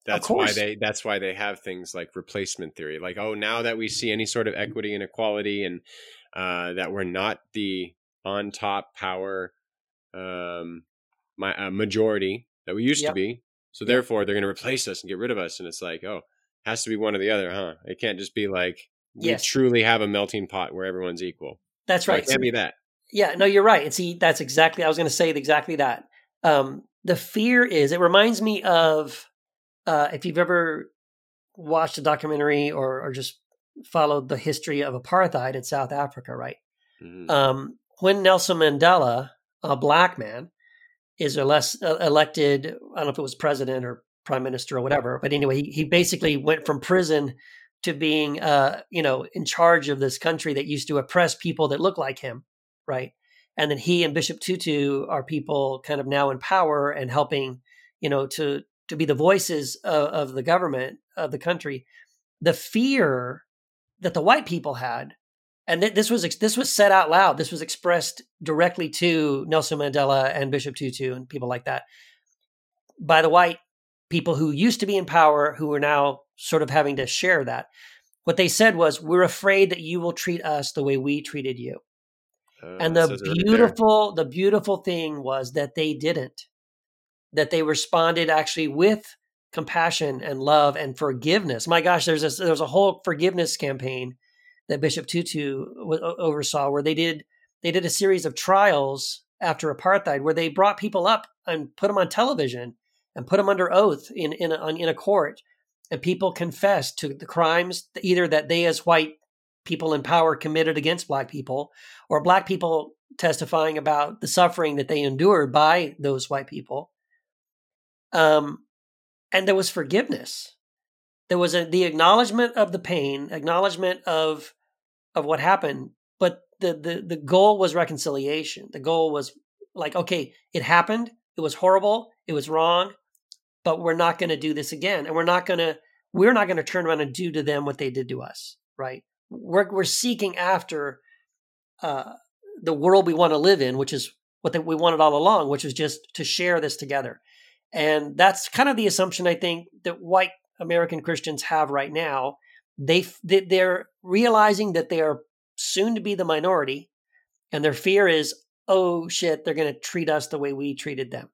That's why they that's why they have things like replacement theory. Like oh now that we see any sort of equity and equality and uh, that we're not the on top power um, my uh, majority that we used to be. So therefore they're going to replace us and get rid of us. And it's like oh has to be one or the other, huh? It can't just be like we Yes. truly have a melting pot where everyone's equal. That's right. It can't be that. Yeah, no, you're right. And see, that's exactly I was going to say exactly that. Um, the fear is it reminds me of uh, if you've ever watched a documentary or or just followed the history of apartheid in South Africa, right? Mhm. Um, when Nelson Mandela, a black man, is less uh, elected, I don't know if it was president or prime minister or whatever, but anyway, he, he basically went from prison to being, uh, you know, in charge of this country that used to oppress people that look like him, right? And then he and Bishop Tutu are people kind of now in power and helping, you know, to to be the voices of, of the government of the country. The fear that the white people had and th- this was this was said out loud. This was expressed directly to Nelson Mandela and Bishop Tutu and people like that by the white people who used to be in power, who are now sort of having to share that. What they said was, "We're afraid that you will treat us the way we treated you." Uh, and the beautiful, the beautiful thing was that they didn't. That they responded actually with compassion and love and forgiveness. My gosh, there's a there's a whole forgiveness campaign that Bishop Tutu oversaw, where they did they did a series of trials after apartheid, where they brought people up and put them on television and put them under oath in in a, in a court, and people confessed to the crimes either that they as white people in power committed against black people, or black people testifying about the suffering that they endured by those white people. Um, and there was forgiveness there was a, the acknowledgement of the pain, acknowledgement of of what happened, but the the the goal was reconciliation. The goal was like, okay, it happened, it was horrible, it was wrong, but we're not going to do this again, and we're not going to we're not going to turn around and do to them what they did to us, right? We're we're seeking after uh, the world we want to live in, which is what we wanted all along, which was just to share this together. And that's kind of the assumption I think that white American Christians have right now. They they're realizing that they are soon to be the minority, and their fear is, oh shit, they're going to treat us the way we treated them.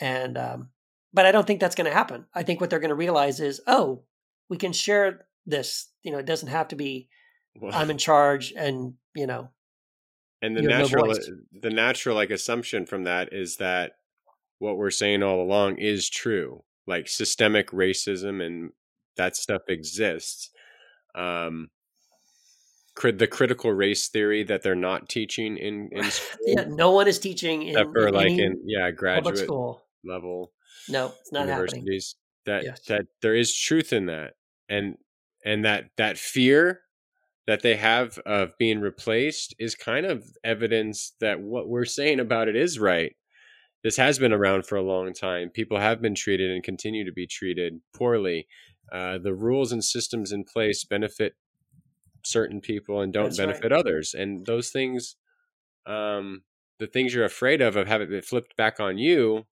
And um, but I don't think that's going to happen. I think what they're going to realize is, oh, we can share this. You know, it doesn't have to be well, I'm in charge, and you know. And the natural, no the natural like assumption from that is that what we're saying all along is true like systemic racism and that stuff exists. Um, the critical race theory that they're not teaching in [laughs] in school. yeah, no one is teaching in, for like in yeah graduate school level. No, it's not universities. Happening. That yes. that there is truth in that, and and that that fear that they have of being replaced is kind of evidence that what we're saying about it is right this has been around for a long time. People have been treated and continue to be treated poorly. Uh, the rules and systems in place benefit certain people and don't That's benefit right. others. And those things, um, the things you're afraid of, of having it flipped back on you,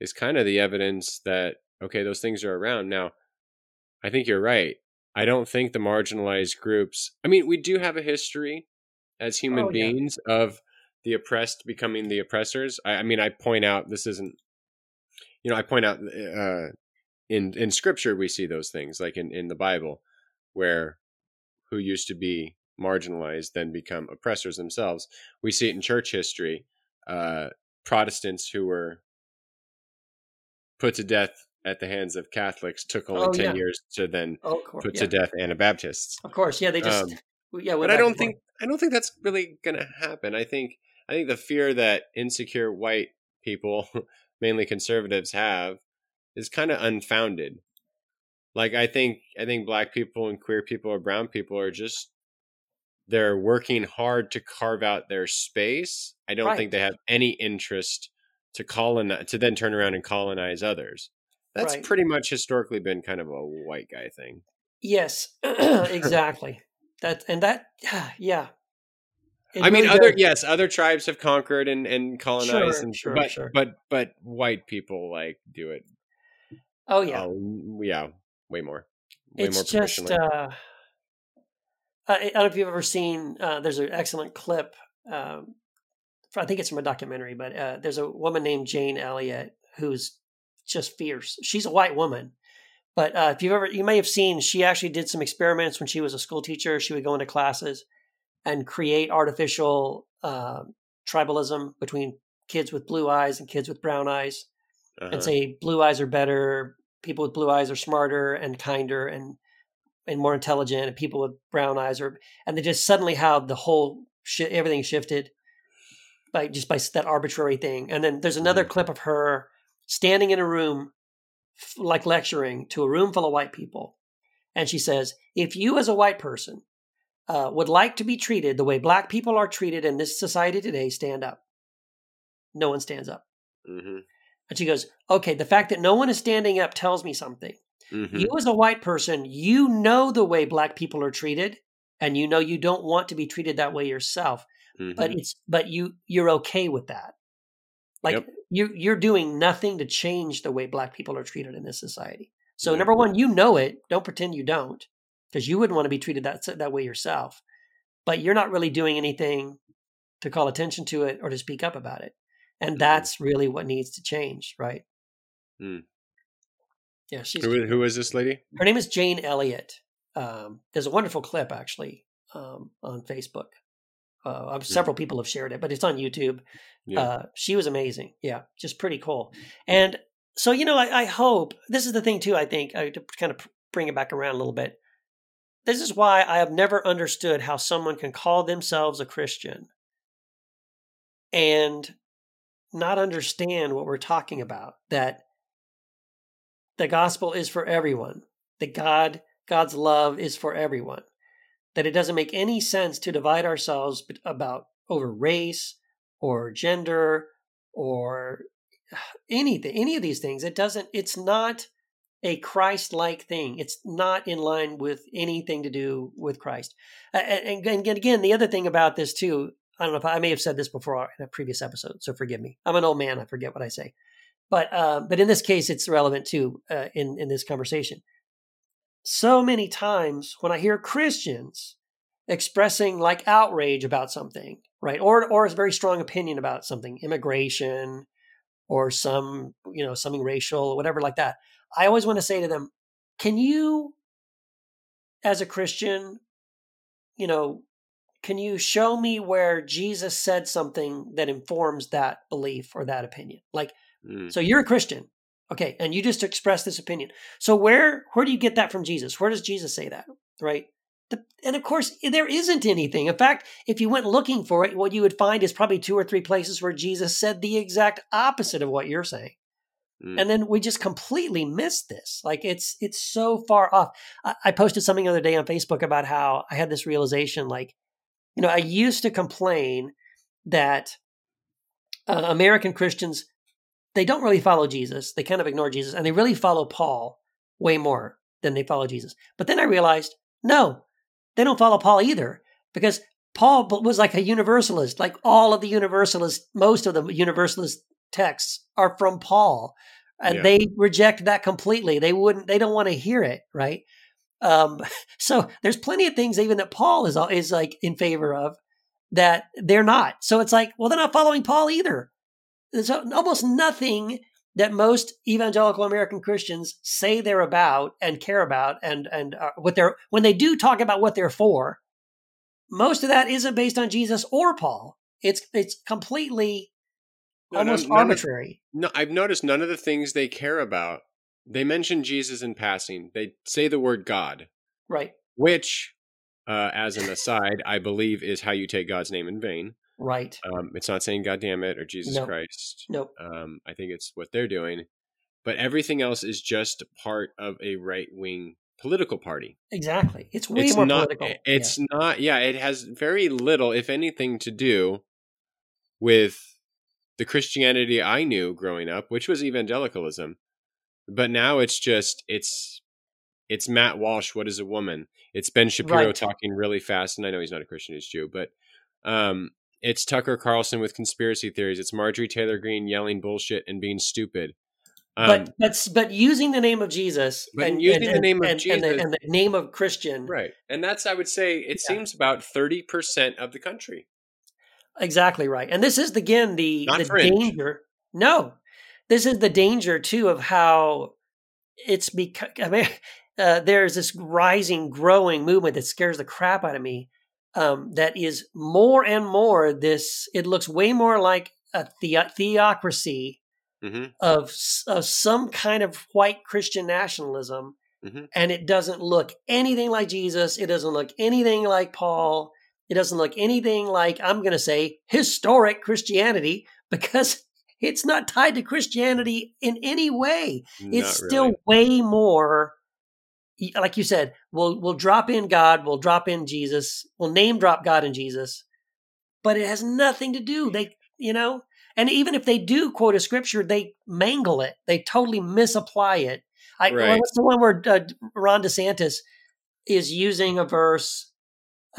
is kind of the evidence that, okay, those things are around. Now, I think you're right. I don't think the marginalized groups, I mean, we do have a history as human oh, beings yeah. of the oppressed becoming the oppressors. I, I mean, I point out this isn't, you know, I point out uh, in in Scripture we see those things, like in in the Bible, where who used to be marginalized then become oppressors themselves. We see it in church history. Uh, Protestants who were put to death at the hands of Catholics took only oh, 10 yeah. years to then oh, course, put yeah. to death Anabaptists. Of course, yeah, they just um, yeah, but I don't think I don't think that's really going to happen. I think I think the fear that insecure white people, [laughs] mainly conservatives, have is kind of unfounded. Like I think I think black people and queer people or brown people are just they're working hard to carve out their space. I don't right. think they have any interest to colonize to then turn around and colonize others. That's right. pretty much historically been kind of a white guy thing. Yes, [clears throat] [coughs] exactly. That and that [sighs] yeah, yeah. It I mean, other does. yes, other tribes have conquered and, and colonized, sure, and sure, but sure. but but white people like do it. Oh yeah, uh, yeah, way more. Way it's more just. Uh, I don't know if you've ever seen. Uh, there's an excellent clip. Um, I think it's from a documentary, but uh, there's a woman named Jane Elliott who's just fierce. She's a white woman, but uh, if you've ever, you may have seen, she actually did some experiments when she was a school teacher. She would go into classes and create artificial uh, tribalism between kids with blue eyes and kids with brown eyes uh-huh. and say blue eyes are better people with blue eyes are smarter and kinder and and more intelligent and people with brown eyes are and they just suddenly how the whole sh- everything shifted by just by that arbitrary thing. And then there's another Mhm. clip of her standing in a room, f- like lecturing to a room full of white people, and she says, "If you, as a white person, uh, would like to be treated the way black people are treated in this society today, stand up." No one stands up. Mm-hmm. And she goes, "Okay, the fact that no one is standing up tells me something." Mm-hmm. You, as a white person, you know the way black people are treated, and you know you don't want to be treated that way yourself. Mm-hmm. But it's but you you're okay with that. Like Yep. you you're doing nothing to change the way black people are treated in this society. So number one, you know it. Don't pretend you don't, because you wouldn't want to be treated that that way yourself. But you're not really doing anything to call attention to it or to speak up about it, and Mhm. that's really what needs to change, right? Mm. Yeah, she's who, who is this lady? her name is Jane Elliott. Um, there's a wonderful clip actually um, on Facebook. Uh, Hmm. several people have shared it, but it's on YouTube. Yeah. Uh, she was amazing. Yeah, just pretty cool. And so, you know, I, I hope this is the thing too. I think uh, to kind of bring it back around a little bit. This is why I have never understood how someone can call themselves a Christian and not understand what we're talking about. That the gospel is for everyone. That God, God's love is for everyone. That it doesn't make any sense to divide ourselves about over race or gender or uh, anything, any of these things. It doesn't, it's not a Christ like thing. It's not in line with anything to do with Christ. A- a- And, and again, the other thing about this too, I don't know if I, I may have said this before in a previous episode, so forgive me. I'm an old man, I forget what I say. But uh, but in this case, it's relevant too uh, in in this conversation. So many times when I hear Christians expressing like outrage about something, right, or or a very strong opinion about something, immigration, or some you know something racial or whatever like that, I always want to say to them, can you, as a Christian, you know, can you show me where Jesus said something that informs that belief or that opinion? Like Mm. so you're a Christian, okay, and you just express this opinion. So where where do you get that from Jesus? Where does Jesus say that? Right? The, and of course, there isn't anything. In fact, if you went looking for it, what you would find is probably two or three places where Jesus said the exact opposite of what you're saying. Mm. And then we just completely missed this. Like it's it's so far off. I, I posted something the other day on Facebook about how I had this realization. Like, you know, I used to complain that uh, American Christians they don't really follow Jesus. They kind of ignore Jesus, and they really follow Paul way more than they follow Jesus. But then I realized, no, they don't follow Paul either, because Paul was like a universalist. Like all of the universalists, most of the universalist texts are from Paul, and Yeah. they reject that completely. They wouldn't. They don't want to hear it, right? Um, [laughs] so there's plenty of things even that Paul is is like in favor of that they're not. So it's like, well, they're not following Paul either. There's almost nothing that most evangelical American Christians say they're about and care about, and and uh, what they're when they do talk about what they're for. Most of that isn't based on Jesus or Paul. It's it's completely No, no, almost of- arbitrary. No, I've noticed none of the things they care about. They mention Jesus in passing. They say the word God, right, which, uh, as an aside, I believe is how you take God's name in vain. right. Um, it's not saying God damn it or Jesus No. Christ. Nope. Um, I think it's what they're doing. But everything else is just part of a right wing political party. Exactly. It's way it's more not. political. It's not. Yeah, it has very little, if anything, to do with the Christianity I knew growing up, which was evangelicalism. But now it's just it's it's Matt Walsh. What is a woman? It's Ben Shapiro Right. talking really fast, and I know he's not a Christian; he's Jew. But um, it's Tucker Carlson with conspiracy theories. It's Marjorie Taylor Greene yelling bullshit and being stupid. Um, but but but using the name of Jesus, But using the name of and, and the, Jesus- and the name of Christian, right, and that's I would say it Yeah. seems about thirty percent of the country. Exactly right. And this is again the Not the fringe. danger. No, this is the danger too of how it's because I mean, [laughs] uh, there's this rising, growing movement that scares the crap out of me. Um, that is more and more this. It looks way more like a the- theocracy hmm of of some kind of white Christian nationalism, Mhm. and it doesn't look anything like Jesus. It doesn't look anything like Paul. It doesn't look anything like I'm going to say historic Christianity because [laughs] it's not tied to Christianity in any way. it's Not still really. way more like you said, we'll we'll drop in God, we'll drop in Jesus, we'll name drop God and Jesus, but it has nothing to do. They, you know, and even if they do quote a scripture, they mangle it. They totally misapply it. I Right. what's the one where uh, Ron DeSantis is using a verse?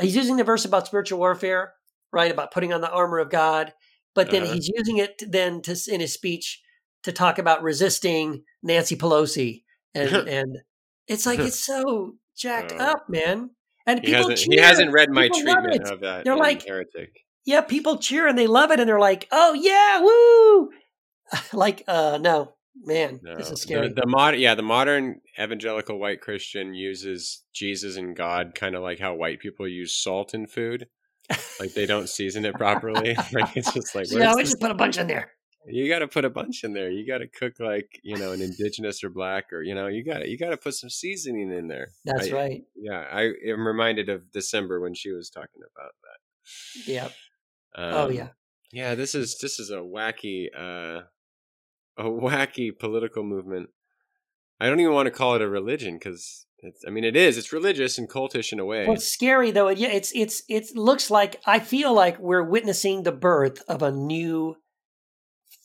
He's using the verse about spiritual warfare, right? About putting on the armor of God, but then Uh-huh. he's using it then to in his speech to talk about resisting Nancy Pelosi, and and it's like it's so jacked Oh. up, man. And He people hasn't, cheer. he hasn't read my People treatment of that. They're like- heretic. Yeah, people cheer and they love it, and they're like, "Oh yeah, woo!" [laughs] like, uh, no, man, No, this is scary. The, the mod, yeah, the modern evangelical white Christian uses Jesus and God kind of like how white people use salt in food. Like they don't season it properly. [laughs] like it's just like yeah, we just put a bunch in there. you got to put a bunch in there. You got to cook like you know an indigenous or black or you know you got to you got to put some seasoning in there. That's I- right. Yeah, I am reminded of December when she was talking about that. Yeah. Um, oh yeah. yeah. This is this is a wacky, uh, a wacky political movement. I don't even want to call it a religion because it's. I mean, it is. It's religious and cultish in a way. Well, it's scary though. Yeah, it's it's it looks like I feel like we're witnessing the birth of a new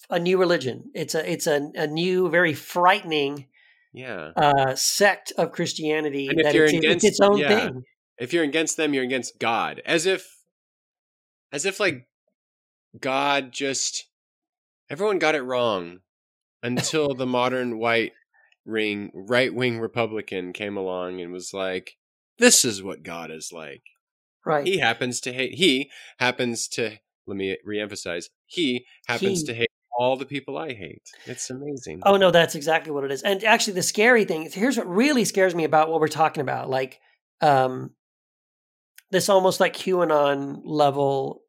a new religion. It's a it's a, a new, very frightening yeah. uh, sect of Christianity And if that you're it's, it's its own yeah. thing. If you're against them, you're against God. As if, as if like God just everyone got it wrong until the modern white ring right wing Republican came along and was like, "This is what God is like." Right. He happens to hate. He happens to. Let me reemphasize. He happens He. to hate all the people I hate. It's amazing. Oh no, that's exactly what it is. And actually, the scary thing is here's what really scares me about what we're talking about. Like, um, this almost like QAnon level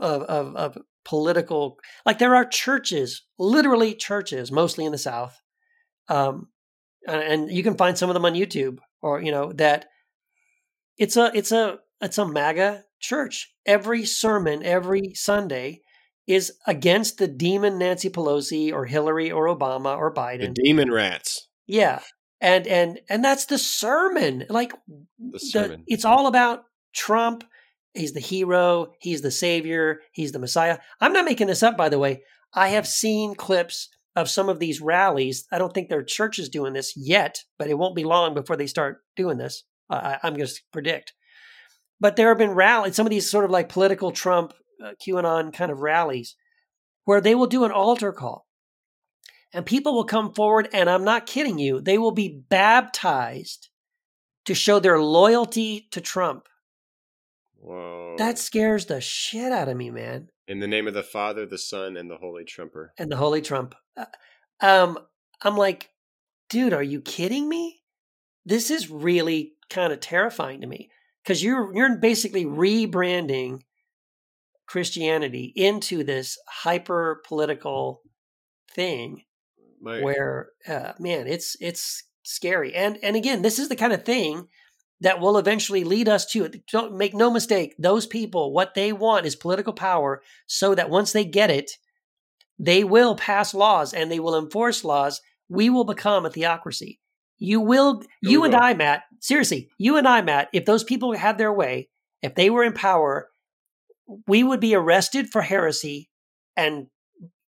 of of, of political. Like, there are churches, literally churches, mostly in the South, um, and, you can find some of them on YouTube, or you know that it's a it's a it's a MAGA church. Every sermon, every Sunday. Is against the demon Nancy Pelosi or Hillary or Obama or biden the demon rats. Yeah. And and and that's the sermon. Like The sermon. it's all about Trump. He's the hero, he's the savior, he's the messiah. I'm not making this up by the way. I have seen clips of some of these rallies. I don't think their church is doing this yet, but it won't be long before they start doing this. I, I'm going to predict. But there have been rallies, some of these sort of like political Trump, uh, QAnon kind of rallies, where they will do an altar call and people will come forward and i'm not kidding you they will be baptized to show their loyalty to trump Whoa. that scares the shit out of me man. In the name of the Father, the Son, and the Holy Trumper. and the holy trump. Uh, um i'm like dude are you kidding me? This is really kind of terrifying to me. Because you're you're basically rebranding christianity into this hyper political thing My, where uh, man it's it's scary. And and again this is the kind of thing that will eventually lead us to it don't make no mistake those people what they want is political power so that once they get it they will pass laws and they will enforce laws. We will become a theocracy. You will Yeah, you and i matt seriously you and i matt if those people had their way if they were in power we would be arrested for heresy and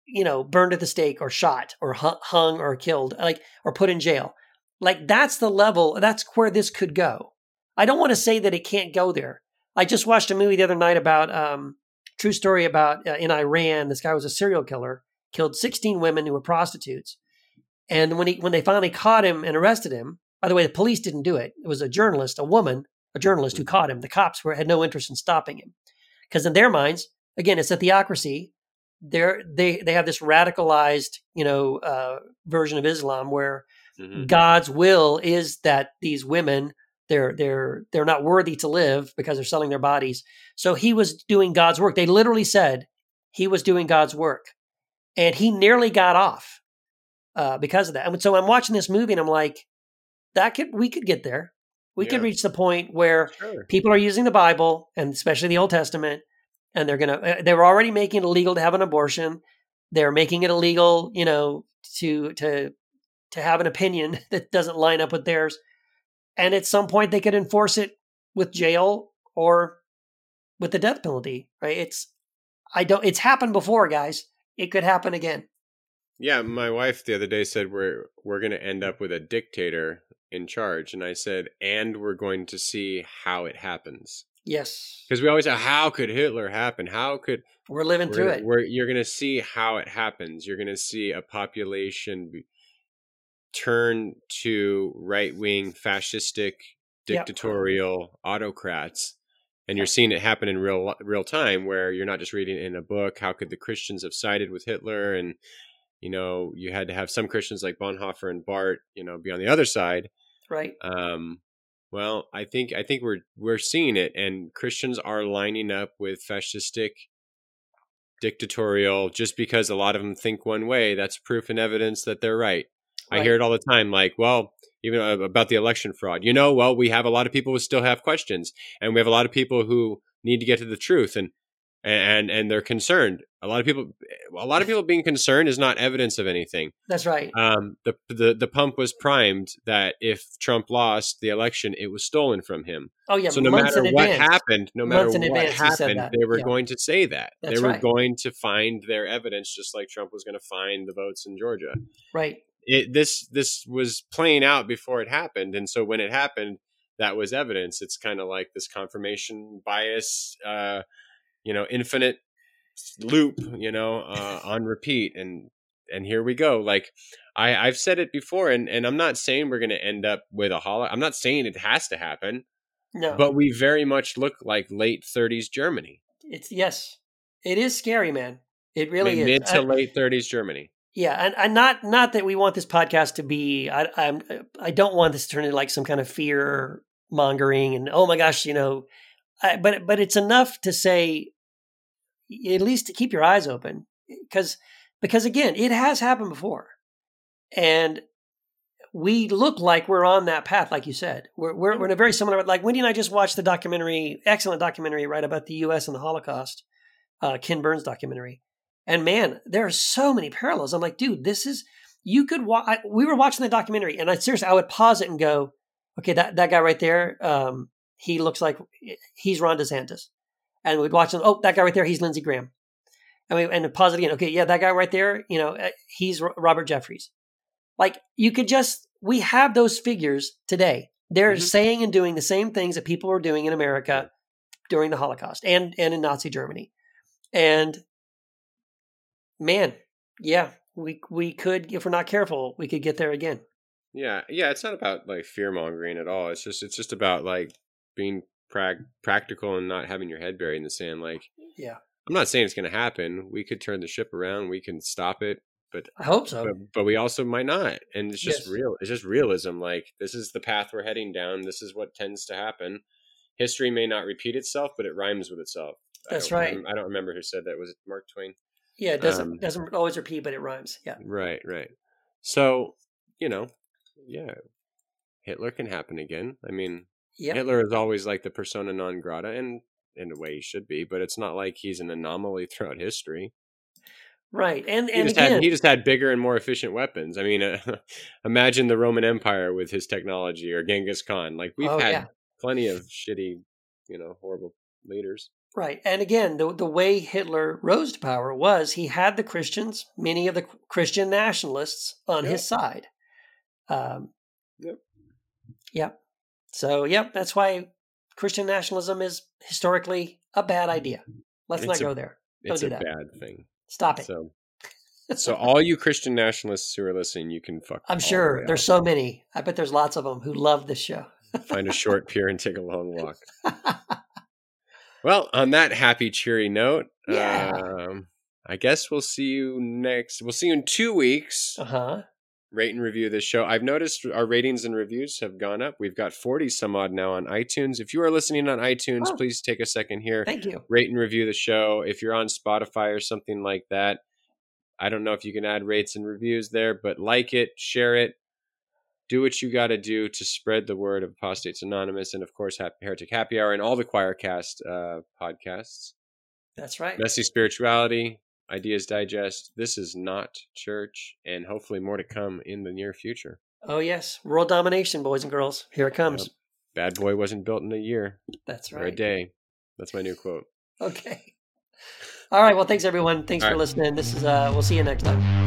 you know burned at the stake or shot or hung or killed like or put in jail. Like that's the level that's where this could go i don't want to say that it can't go there. I just watched a movie the other night about um true story about uh, in iran this guy was a serial killer killed 16 women who were prostitutes. And when he when they finally caught him and arrested him by the way the police didn't do it. It was a journalist a woman a journalist who caught him. The cops were had no interest in stopping him. Because in their minds again it's a theocracy. They're they they have this radicalized you know uh, version of islam where Mhm. God's will is that these women they're they're they're not worthy to live because they're selling their bodies. So he was doing God's work. They literally said he was doing God's work, and he nearly got off uh, because of that. And so I'm watching this movie and I'm like, that could we could get there. We Yeah. could reach the point where Sure. people are using the Bible and especially the Old Testament, and they're gonna uh, they were already making it illegal to have an abortion. They're making it illegal, you know, to to to have an opinion [laughs] that doesn't line up with theirs. And at some point, they could enforce it with jail or with the death penalty. Right? It's I don't. It's happened before, guys. It could happen again. Yeah, my wife the other day said we're we're going to end up with a dictator in charge, and I said, and we're going to see how it happens Yes, because we always say, how could Hitler happen? How could we're living through we're, it. we're- you're going to see how it happens. You're going to see a population turn to right wing, fascistic, Yep. dictatorial autocrats. And you're seeing it happen in real real time, where you're not just reading in a book. How could the Christians have sided with Hitler? And you know, you had to have some Christians like Bonhoeffer and Barth, you know, be on the other side. Right. Um, well, I think I think we're we're seeing it, and Christians are lining up with fascistic, dictatorial. Just because a lot of them think one way, that's proof and evidence that they're right. I Right. hear it all the time, like, well, even about the election fraud. You know, well, we have a lot of people who still have questions, and we have a lot of people who need to get to the truth, and and and they're concerned. A lot of people, a lot of people being concerned is not evidence of anything That's right. um, the, the the pump was primed that if Trump lost the election, it was stolen from him. Oh yeah. so no matter what advance. happened, no matter Months in what advance he said happened, they were Yeah. going to say that. That's they were right. going to find their evidence, just like Trump was going to find the votes in Georgia. Right. It this this was playing out before it happened, and so when it happened, that was evidence. It's kind of like this confirmation bias, uh, you know, infinite loop, you know, uh, [laughs] on repeat, and and here we go. Like I, I've said it before, and and I'm not saying we're going to end up with a holo. I'm not saying it has to happen, No. but we very much look like late 30s Germany, It's yes, it is scary, man. It really mid, is. mid to I- late 30s Germany. Yeah, and, and not not that we want this podcast to be. I I'm I don't want this to turn into like some kind of fear mongering and oh my gosh, you know. I, but but it's enough to say, at least to keep your eyes open, because because again, it has happened before, and we look like we're on that path, like you said. We're we're, we're in a very similar. Like Wendy and I just watched the documentary, excellent documentary, right about the U.S. and the Holocaust, uh, Ken Burns documentary, and man, there are so many parallels. I'm like, dude, this is you could. Wa- I, we were watching the documentary, and I seriously, I would pause it and go, okay, that that guy right there, um, he looks like he's Ron DeSantis, and we'd watch him. Oh, that guy right there, he's Lindsey Graham, and we and pause it again. Okay, yeah, that guy right there, you know, uh, he's Robert Jeffress. Like you could just, we have those figures today. They're Mhm. saying and doing the same things that people were doing in America during the Holocaust and and in Nazi Germany, and man, yeah, we we could if we're not careful, we could get there again. Yeah, yeah. It's not about like fear mongering at all. It's just it's just about like being prag- practical and not having your head buried in the sand. Like Yeah, I'm not saying it's going to happen. We could turn the ship around. We can stop it. But I hope so. but, but we also might not and it's just Yes. real it's just realism like this is the path we're heading down this is what tends to happen history may not repeat itself but it rhymes with itself That's don't right. i don't remember who said that was it mark twain Yeah, it doesn't Um, doesn't always repeat, but it rhymes. Yeah, right right so you know yeah hitler can happen again i mean yeah, hitler is always like the persona non grata and in a way he should be but it's not like he's an anomaly [laughs] throughout history right. And he and just again, had he just had bigger and more efficient weapons. I mean, uh, [laughs] imagine the Roman Empire with his technology or Genghis Khan. Like we've Oh, had yeah. plenty of shitty, you know, horrible leaders. Right. And again, the, the way Hitler rose to power was he had the Christians, many of the Christian nationalists on Yep. his side. Um, Yep. Yep. So, yep, that's why Christian nationalism is historically a bad idea. Let's It's not a- go there. Don't It's do a that. bad thing. Stop it. So, so [laughs] all you Christian nationalists who are listening, you can fuck. I'm the sure way there's so many. I bet there's lots of them who love this show. find a short pier and take a long walk. [laughs] Well, on that happy, cheery note, Yeah. um, I guess we'll see you next. We'll see you in two weeks. uh huh. rate and review this show. I've noticed our ratings and reviews have gone up. We've got 40 some odd now on iTunes. If you are listening on iTunes, Oh. please take a second here, Thank you. rate and review the show. If you're on Spotify or something like that, I don't know if you can add rates and reviews there, but like it, share it, do what you got to do to spread the word of Apostates Anonymous, and of course, Heretic Happy Hour and all the QuoirCast uh, podcasts. That's right. Messy Spirituality, Ideas Digest. This is not church, and hopefully more to come in the near future. Oh yes, world domination, boys and girls. Here it comes. Yep. Bad boy wasn't built in a year. That's right. Or a day. That's my new quote. Okay. All right. Well, thanks everyone. Thanks All for right. listening. This is uh we'll see you next time.